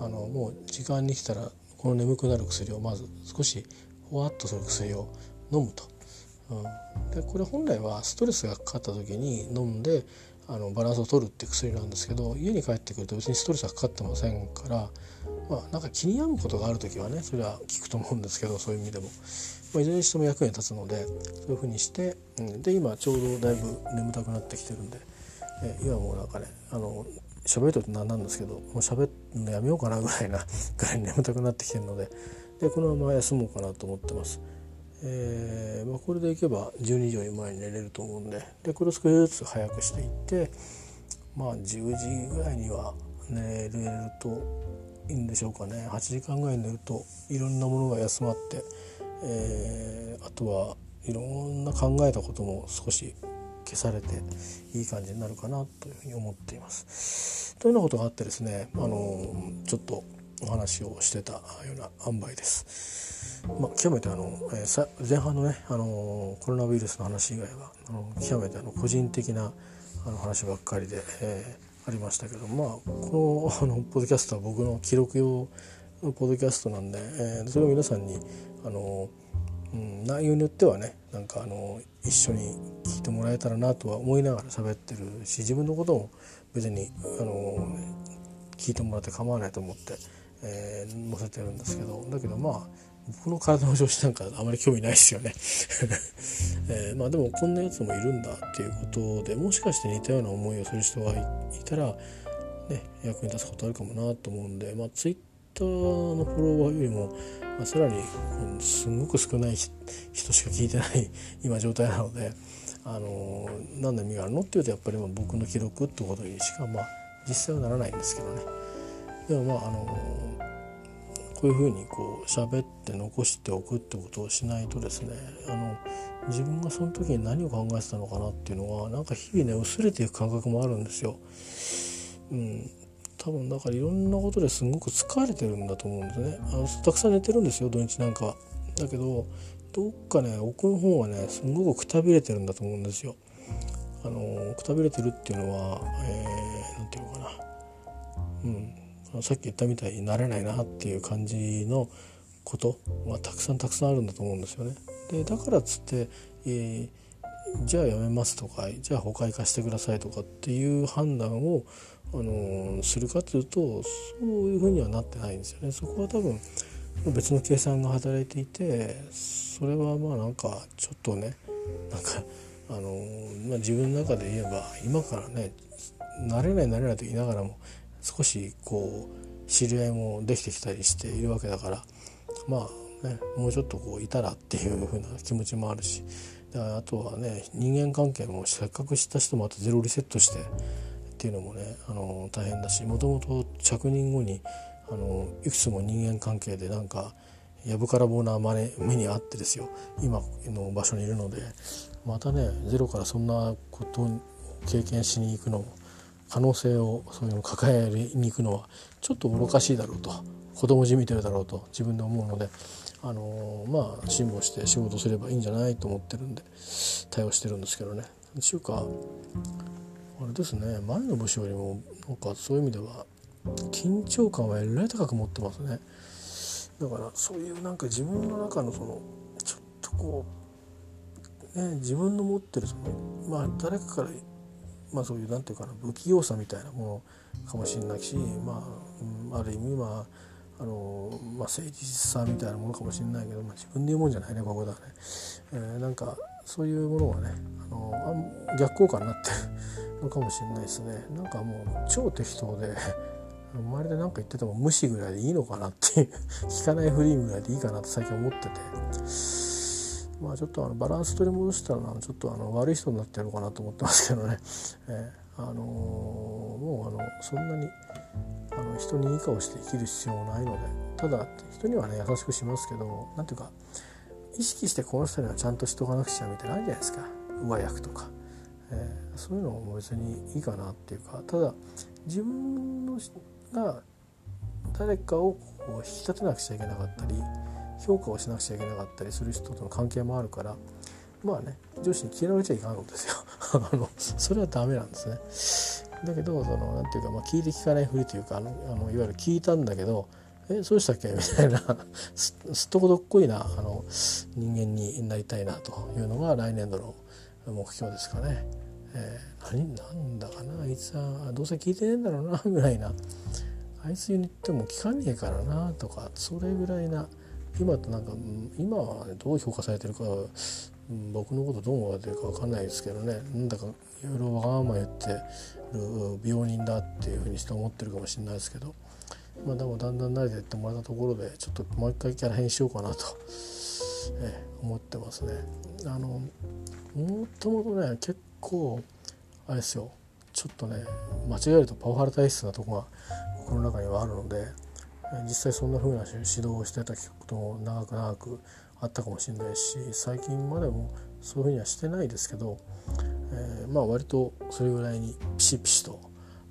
あのもう時間に来たらこの眠くなる薬をまず少しほわっとする薬を飲むと。うん、でこれ本来はストレスがかかった時に飲んであのバランスを取るって薬なんですけど家に帰ってくると別にストレスがかかってませんからまあなんか気に病むことがある時はねそれは効くと思うんですけどそういう意味でも、まあ、いずれにしても役に立つのでそういうふうにして、うん、で今ちょうどだいぶ眠たくなってきてるんで、え今もうなんかねあの喋ると何なんですけどもう喋るのやめようかなぐらいなぐらい眠たくなってきてるのででこのまま休もうかなと思ってます。えーまあ、これでいけば12時より前に寝れると思うんででこれを少しずつ早くしていってまあ10時ぐらいには寝れるとんでしょうかね8時間ぐらい寝るといろんなものが休まって、えー、あとはいろんな考えたことも少し消されていい感じになるかなというふうに思っています。というようなことがあってですねあのちょっとお話をしてたような塩梅です。まあ、極めてあの、えー、前半のねあのコロナウイルスの話以外はあの極めてあの個人的なあの話ばっかりで、えー、ありましたけどまあこのあのポッドキャストは僕の記録用のポッドキャストなんで、えー、それを皆さんにあの、うん、内容によってはねなんかあの一緒に聞いてもらえたらなとは思いながら喋ってるし自分のことも別にあの聞いてもらって構わないと思ってえー、載せてるんですけどだけどまあ僕の体の調子なんかあまり興味ないですよね (laughs) えー、まあでもこんなやつもいるんだっていうことでもしかして似たような思いをする人がいたら、ね、役に立つことあるかもなと思うんで、まあ、ツイッターのフォロワーよりも、まあ、さらにすんごく少ない人しか聞いてない (laughs) 今状態なので、あのー、何の意味があるのっていうとやっぱり僕の記録ってことにしかまあ実際はならないんですけどね。でもまああのこういうふうにこう喋って残しておくってことをしないとですねあの自分がその時に何を考えてたのかなっていうのはなんか日々ね薄れていく感覚もあるんですよ。うん、多分だからいろんなことですごく疲れてるんだと思うんですね。あのたくさん寝てるんですよ土日なんかは。だけどどっかね奥の方はねすごくくたびれてるんだと思うんですよ。あのくたびれてるっていうのは、えー、ていうのかな。うんさっき言ったみたいになれないなっていう感じのことはたくさんたくさんあるんだと思うんですよね。でだからっつって、えー、じゃあやめますとかじゃあ他行かしてくださいとかっていう判断を、あのするかというとそういうふうにはなってないんですよね。そこは多分別の計算が働いていてそれはまあなんかちょっとねなんかあの、まあ、自分の中で言えば今からね慣れない慣れないと言いながらも少しこう知り合いもできてきたりしているわけだからまあねもうちょっとこういたらっていうふうな気持ちもあるし。あとはね人間関係もせっかく知った人もあとゼロリセットしてっていうのもねあの大変だしもともと着任後にあのいくつも人間関係でなんかやぶからぼうな目にあってですよ。今の場所にいるのでまたねゼロからそんなことを経験しに行くのも可能性をそういうの抱えに行くのはちょっと愚かしいだろうと子供じみてるだろうと自分で思うのであのまあ辛抱して仕事すればいいんじゃないと思ってるんで対応してるんですけどね。ちゅうかあれですね前の部署よりもなんかそういう意味では緊張感はえらい高く持ってますね。だからそういうなんか自分の中のそのちょっとこうね自分の持ってるそのまあ誰かからまあそういうなんていうかな不器用さみたいなものかもしれないしまあ、ある意味まあのまあ、誠実さみたいなものかもしれないけど、まあ、自分で言うもんじゃないねここだね、えー、なんかそういうものがねあの逆効果になってるのかもしれないですね。なんかもう超適当で周りで何か言ってても無視ぐらいでいいのかなっていう聞かないフリーぐらいでいいかなって最近思ってて。まあちょっとあのバランス取り戻したらちょっとあの悪い人になってるのかなと思ってますけどね、(laughs) えー、あのー、もうあのそんなにあの人にいい顔して生きる必要もないので。ただ人にはね優しくしますけど何ていうか意識してこの人にはちゃんとしとかなくちゃみたいなのあるじゃないですか。上役とか、えー、そういうのも別にいいかなっていうか。ただ自分のが誰かをこう引き立てなくちゃいけなかったり評価をしなくちゃいけなかったりする人との関係もあるからまあね上司に嫌われちゃいかんのですよ。(laughs) あのそれはダメなんですね。だけどそのなんていうか、まあ、聞いて聞かないふりというかあのあのいわゆる聞いたんだけどえそうしたっけ？みたいな。すすっとこどっこいなあの人間になりたいなというのが来年度の目標ですかね。えー、何なんだかなあいつはどうせ聞いてねえんだろうなぐらいな。あいつに言っても聞かねえからなとかそれぐらいな今となんか今は、ね、どう評価されてるか僕のことどう思われてるか分かんないですけどね。なんだかいろいろわがまま言ってる病人だっていうふうにして思ってるかもしれないですけど、まあ、でもだんだん慣れてってもらったところでちょっともう一回キャラ変しようかなと、え思ってますね。あのもともとね結構あれですよ。ちょっとね間違えるとパワハラ体質なとこが僕の中にはあるので実際そんな風な指導をしてたことも長く長くあったかもしれないし最近までもそういうふうにはしてないですけど、えー、まあ割とそれぐらいにピシピシと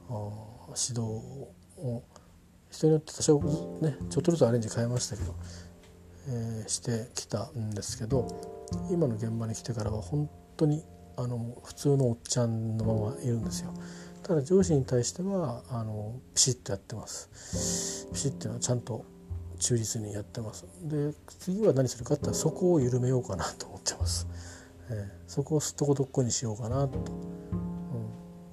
指導を人によって多少ねちょっとずつアレンジ変えましたけど、えー、してきたんですけど今の現場に来てからは本当にあの普通のおっちゃんのままいるんですよ。ただ上司に対してはあのピシッとやってます。ピシッというのはちゃんと忠実にやってます。で次は何するかってそこを緩めようかなと思ってます。えー、そこをすっとこどっこいにしようかなと。うん、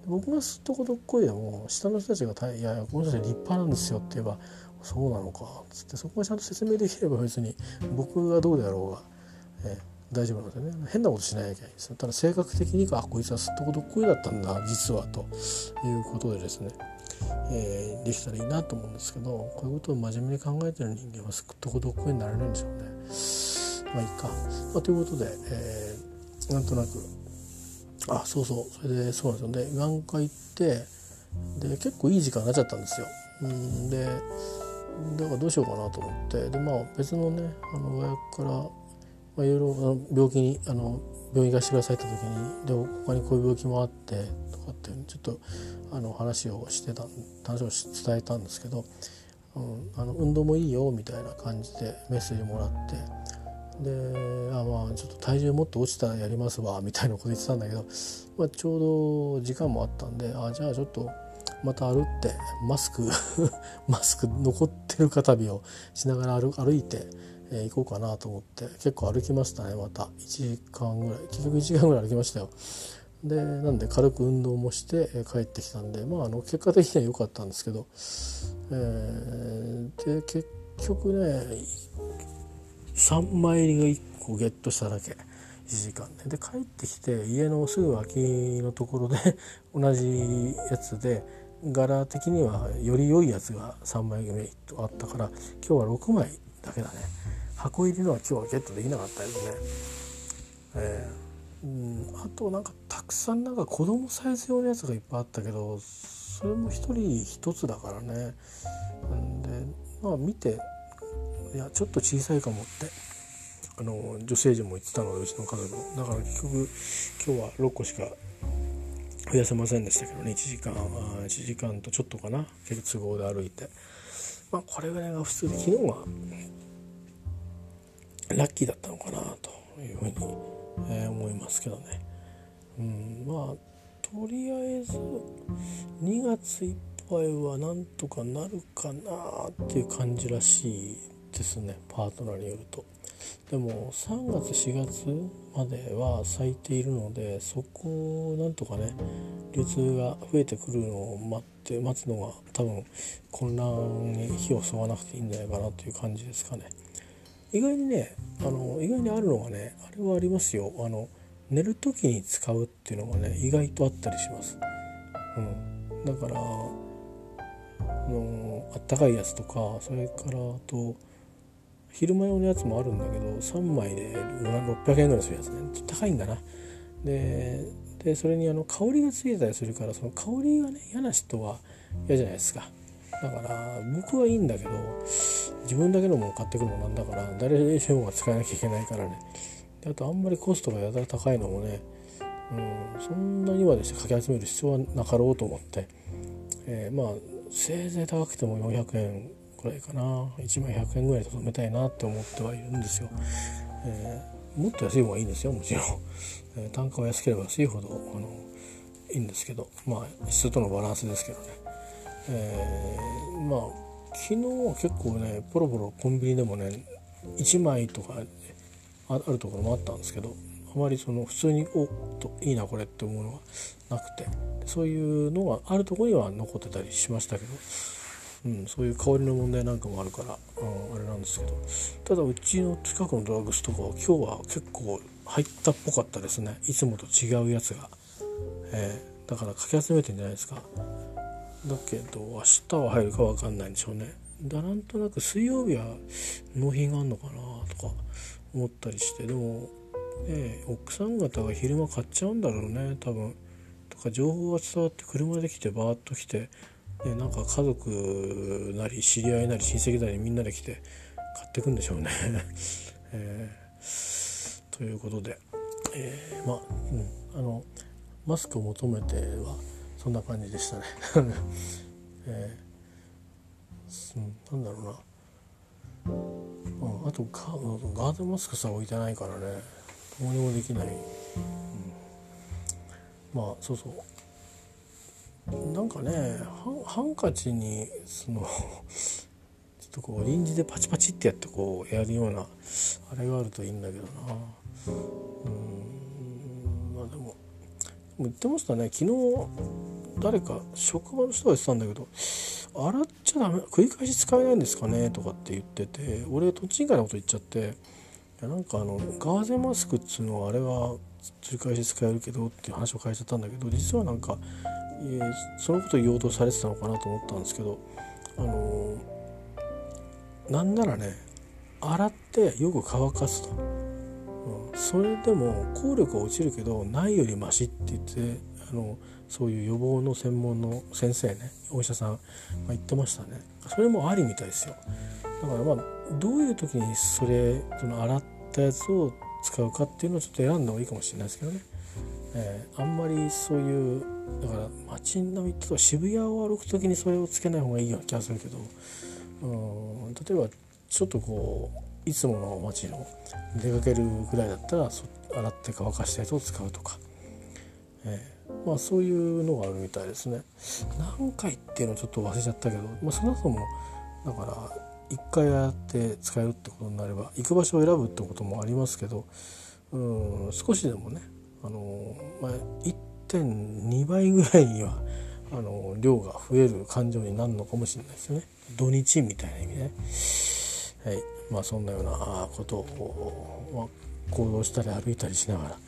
僕がすっとこどっこいでも下の人たちが「いやいやこの人たち立派なんですよ」って言えば「そうなのか」っつってそこはちゃんと説明できれば別に僕がどうであろうが。えー大丈夫なんでね。変なことしなきゃいけないですただ性格的にあこいつはすっとこどっこいだったんだ実はということでですね、えー、できたらいいなと思うんですけどこういうことを真面目に考えてる人間はすっとこどっこいになれないんでしょうね。まあいいか、まあ、ということで、えー、なんとなくあそうそう。それでそうなんですよ。ね眼科行ってで結構いい時間になっちゃったんですよ。うんでだからどうしようかなと思って。でまあ別のねあの親からまあ、いろいろ病気にあの病院行かせてくださいって時にで他にこういう病気もあってとかってちょっとあの話をしてた話を伝えたんですけど、うん、あの運動もいいよみたいな感じでメッセージもらってであまあちょっと体重もっと落ちたらやりますわみたいなこと言ってたんだけど、まあ、ちょうど時間もあったんであじゃあちょっとまた歩ってマスク (laughs) マスク残ってる方日をしながら歩いてえー、行こうかなと思って結構歩きましたねまた。1時間ぐらい。結局1時間ぐらい歩きましたよ。でなんで軽く運動もして、帰ってきたんでまああの結果的には良かったんですけど、えー、で結局ね3枚入りが1個ゲットしただけ。1時間で。で帰ってきて家のすぐ脇のところで (laughs) 同じやつで柄的にはより良いやつが3枚目とあったから今日は6枚だけだね。箱入りのは今日はゲットできなかったですね。えー、うんあとなんかたくさんなんか子供サイズ用のやつがいっぱいあったけどそれも1人1つだからね。んでまあ見ていやちょっと小さいかもってあの女性陣も言ってたのでうちの家族だから結局今日は6個しか増やせませんでしたけどね。1時間1時間とちょっとかな。結構都合で歩いて。まあこれぐらいが普通で昨日はラッキーだったのかなというふうに、えー、思いますけどねうんまあとりあえず2月いっぱいはなんとかなるかなっていう感じらしいですねパートナーによると。でも3月4月までは咲いているのでそこをなんとかね流通が増えてくるのを待って待つのが多分混乱に火を吸わなくていいんじゃないかなという感じですかね。意外にねあの意外にあるのがねあれはありますよ。あの寝る時に使うっていうのがね意外とあったりします。うん、だからあのあったかいやつとかそれからあと昼間用のやつもあるんだけど3枚で600円ぐらいするやつね。ちょっと高いんだな。ででそれにあの香りがついてたりするからその香りがね嫌な人は嫌じゃないですか。だから僕はいいんだけど自分だけのもの買ってくるのなんだから誰にしもが使えなきゃいけないからね。であとあんまりコストがやたら高いのもね、うん、そんなにまでしてかき集める必要はなかろうと思って、えー、まあせいぜい高くても400円くらいかな。1枚100円ぐらいで止めたいなって思ってはいるんですよ、えー、もっと安い方がいいんですよもちろん、えー、単価は安ければ安いほどあのいいんですけど。まあ質とのバランスですけどね、えー、まあ昨日は結構ねポロポロコンビニでもね1枚とかあるところもあったんですけどあまりその普通におっといいなこれって思うのがなくてそういうのがあるところには残ってたりしましたけどうん、そういう香りの問題なんかもあるから、うん、あれなんですけどただうちの近くのドラッグストアは今日は結構入ったっぽかったですね。いつもと違うやつが、えー、だからかき集めてんじゃないですか。だけど明日は入るか分かんないんでしょうね。だなんとなく水曜日は納品があるのかなとか思ったりして。でもね奥さん方が昼間買っちゃうんだろうね多分。とか情報が伝わって車で来てバーッと来て。ね、なんか家族なり知り合いなり親戚なりみんなで来て買ってくんでしょうね。(laughs) えー、ということで、えー、まあ、うん、あのマスクを求めてはそんな感じでしたね。(laughs) えー、うん、なんだろうな、うん、あとガガードマスクさ置いてないからね。どうにもできない、うん、まあそうそう。なんかねハンカチにその (laughs) ちょっとこう臨時でパチパチってやってこうやるようなあれがあるといいんだけどな。うん。まあでも言ってましたね。昨日誰か職場の人が言ってたんだけど洗っちゃダメ繰り返し使えないんですかねとかって言ってて俺とっちんかいなこと言っちゃっていやなんかあのガーゼマスクっつうのはあれは繰り返し使えるけどっていう話を変えちゃったんだけど実はなんかえ、そのことを言おうとされてたのかなと思ったんですけどあのー、なんならね洗ってよく乾かすと、うん、それでも効力は落ちるけどないよりマシって言ってあのそういう予防の専門の先生ねお医者さん、まあ、言ってましたね。それもありみたいですよ。だからまあどういう時にそれその洗ったやつを使うかっていうのをちょっと選んだ方がいいかもしれないですけどね。えー、あんまりそういうだから街並みってと渋谷を歩く時にそれをつけない方がいいような気がするけどうん例えばちょっとこういつもの街の出かけるぐらいだったら洗って乾かしたやつを使うとか、えー、まあそういうのがあるみたいですね。何回っていうのちょっと忘れちゃったけど、まあ、そもそもだから一回やって使えるってことになれば行く場所を選ぶってこともありますけどうん少しでもねあの、まあ、1.2倍ぐらいにはあの量が増える感情になるのかもしれないですよね。土日みたいな意味でね。はい。まあ、そんなようなことを、まあ、行動したり歩いたりしながら、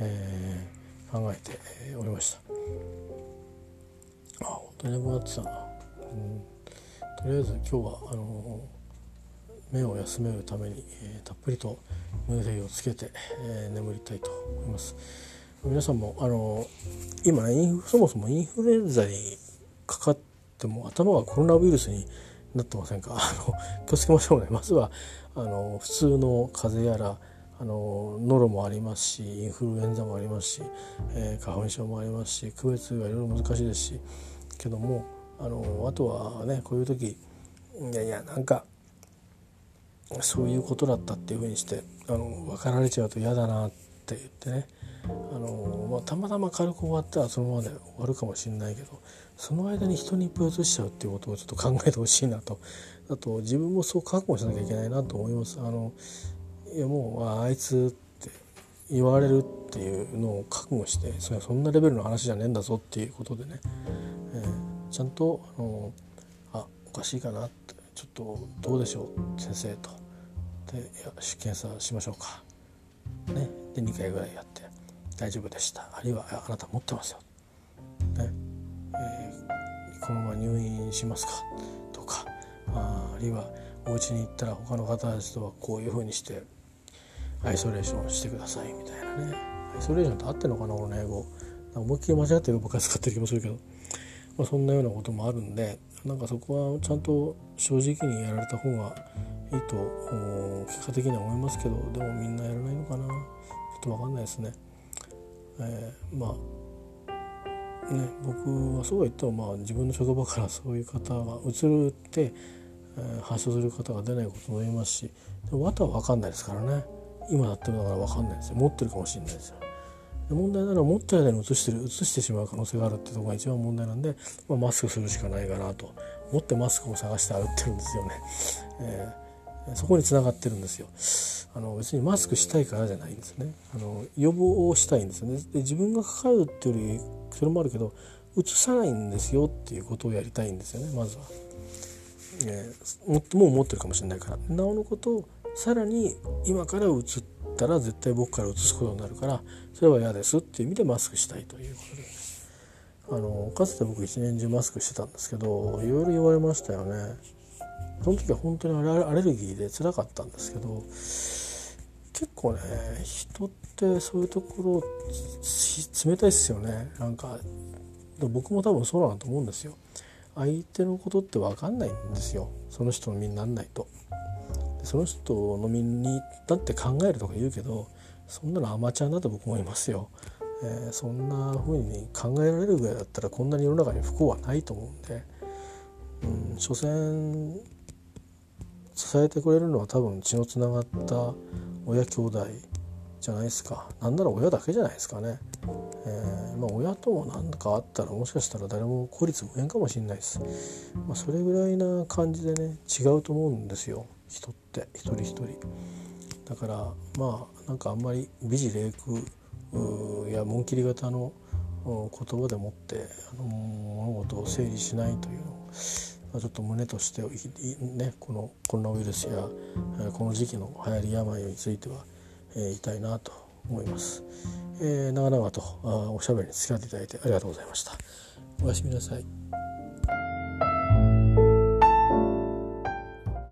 えー、考えておりました。あ本当に眠くなってたな、うん。とりあえず今日はあの目を休めるために、えー、たっぷりと胸髄をつけて、えー、眠りたいと思います。皆さんもあの今インそもそもインフルエンザにかかっても頭がコロナウイルスになってませんか？あの気をつけましょうね。まずはあの普通の風邪やらあのノロもありますしインフルエンザもありますし、えー、花粉症もありますし区別がいろいろ難しいですしけどもあのあとはねこういう時いやいやなんかそういうことだったっていうふうにしてあの分かられちゃうと嫌だなって言ってねあの、まあ、たまたま軽く終わったらそのままで終わるかもしれないけどその間に人にいっぱい移しちゃうっていうことをちょっと考えてほしいなとあと自分もそう覚悟しなきゃいけないなと思います。あのいやもうあいつって言われるっていうのを覚悟してそれそんなレベルの話じゃねえんだぞっていうことでね、えー、ちゃんとあのあおかしいかなってちょっとどうでしょう先生と。でいや検査しましょうか。ね。で2回ぐらいやって大丈夫でした。あるいはあなた持ってますよ、ね。えー、このまま入院しますか。とかああるいはお家に行ったら他の方たちとはこういうふうにしてアイソレーションしてくださいみたいなね。アイソレーションって合ってるのかな俺の英語。思いっきり間違ってる僕は使ってる気もするけど、まあ、そんなようなこともあるんでなんかそこはちゃんと正直にやられた方がいいと結果的には思いますけどでもみんなやらないのかな。ちょっと分かんないですね。えー、まあね僕はそうは言ってもまあ自分の職場からそういう方が移るって、えー、発症する方が出ないことも言いますしでもあとは分かんないですからね。今やってるのから分かんないですよ。持ってるかもしれないですよ。で問題なのは持った間に移してる移してしまう可能性があるっていうところが一番問題なんで、まあ、マスクするしかないかなと。持ってマスクを探して歩ってるんですよね。(laughs) えーそこにつがってるんですよ。あの別にマスクしたいからじゃないんですね。あの予防をしたいんですよね。で自分がかかるっていうよりそれもあるけどうつさないんですよっていうことをやりたいんですよねまずは、えー、もっとも思ってるかもしれないから。なおのことをさらに今からうつったら絶対僕からうつすことになるからそれは嫌ですっていう意味でマスクしたいということで。あのかつて僕一年中マスクしてたんですけどいろいろ言われましたよね。その時は本当にアレルギーで辛かったんですけど結構ね人ってそういうところ冷たいっすよね。なんか僕も多分そうなんだと思うんですよ。相手のことって分かんないんですよ。その人の身になんないと。その人の身にだって考えるとか言うけどそんなのアマチュアだと僕もいますよ、えー、そんな風に考えられるぐらいだったらこんなに世の中に不幸はないと思うんで。うん所詮支えてくれるのは多分血のつながった親兄弟じゃないですか。なんなら親だけじゃないですかね、えー、まあ、親とも何かあったらもしかしたら誰も孤立無縁かもしれないです、まあ、それぐらいな感じでね違うと思うんですよ。人って一人一人だからまあなんかあんまり美辞麗句や紋切り型の言葉でもってあの物事を整理しないというのをちょっと胸として、ね、このコロナウイルスやこの時期の流行り病については、えー、言いたいなと思います。えー、長々とあおしゃべりに付き合っていただいてありがとうございました。おやすみなさい。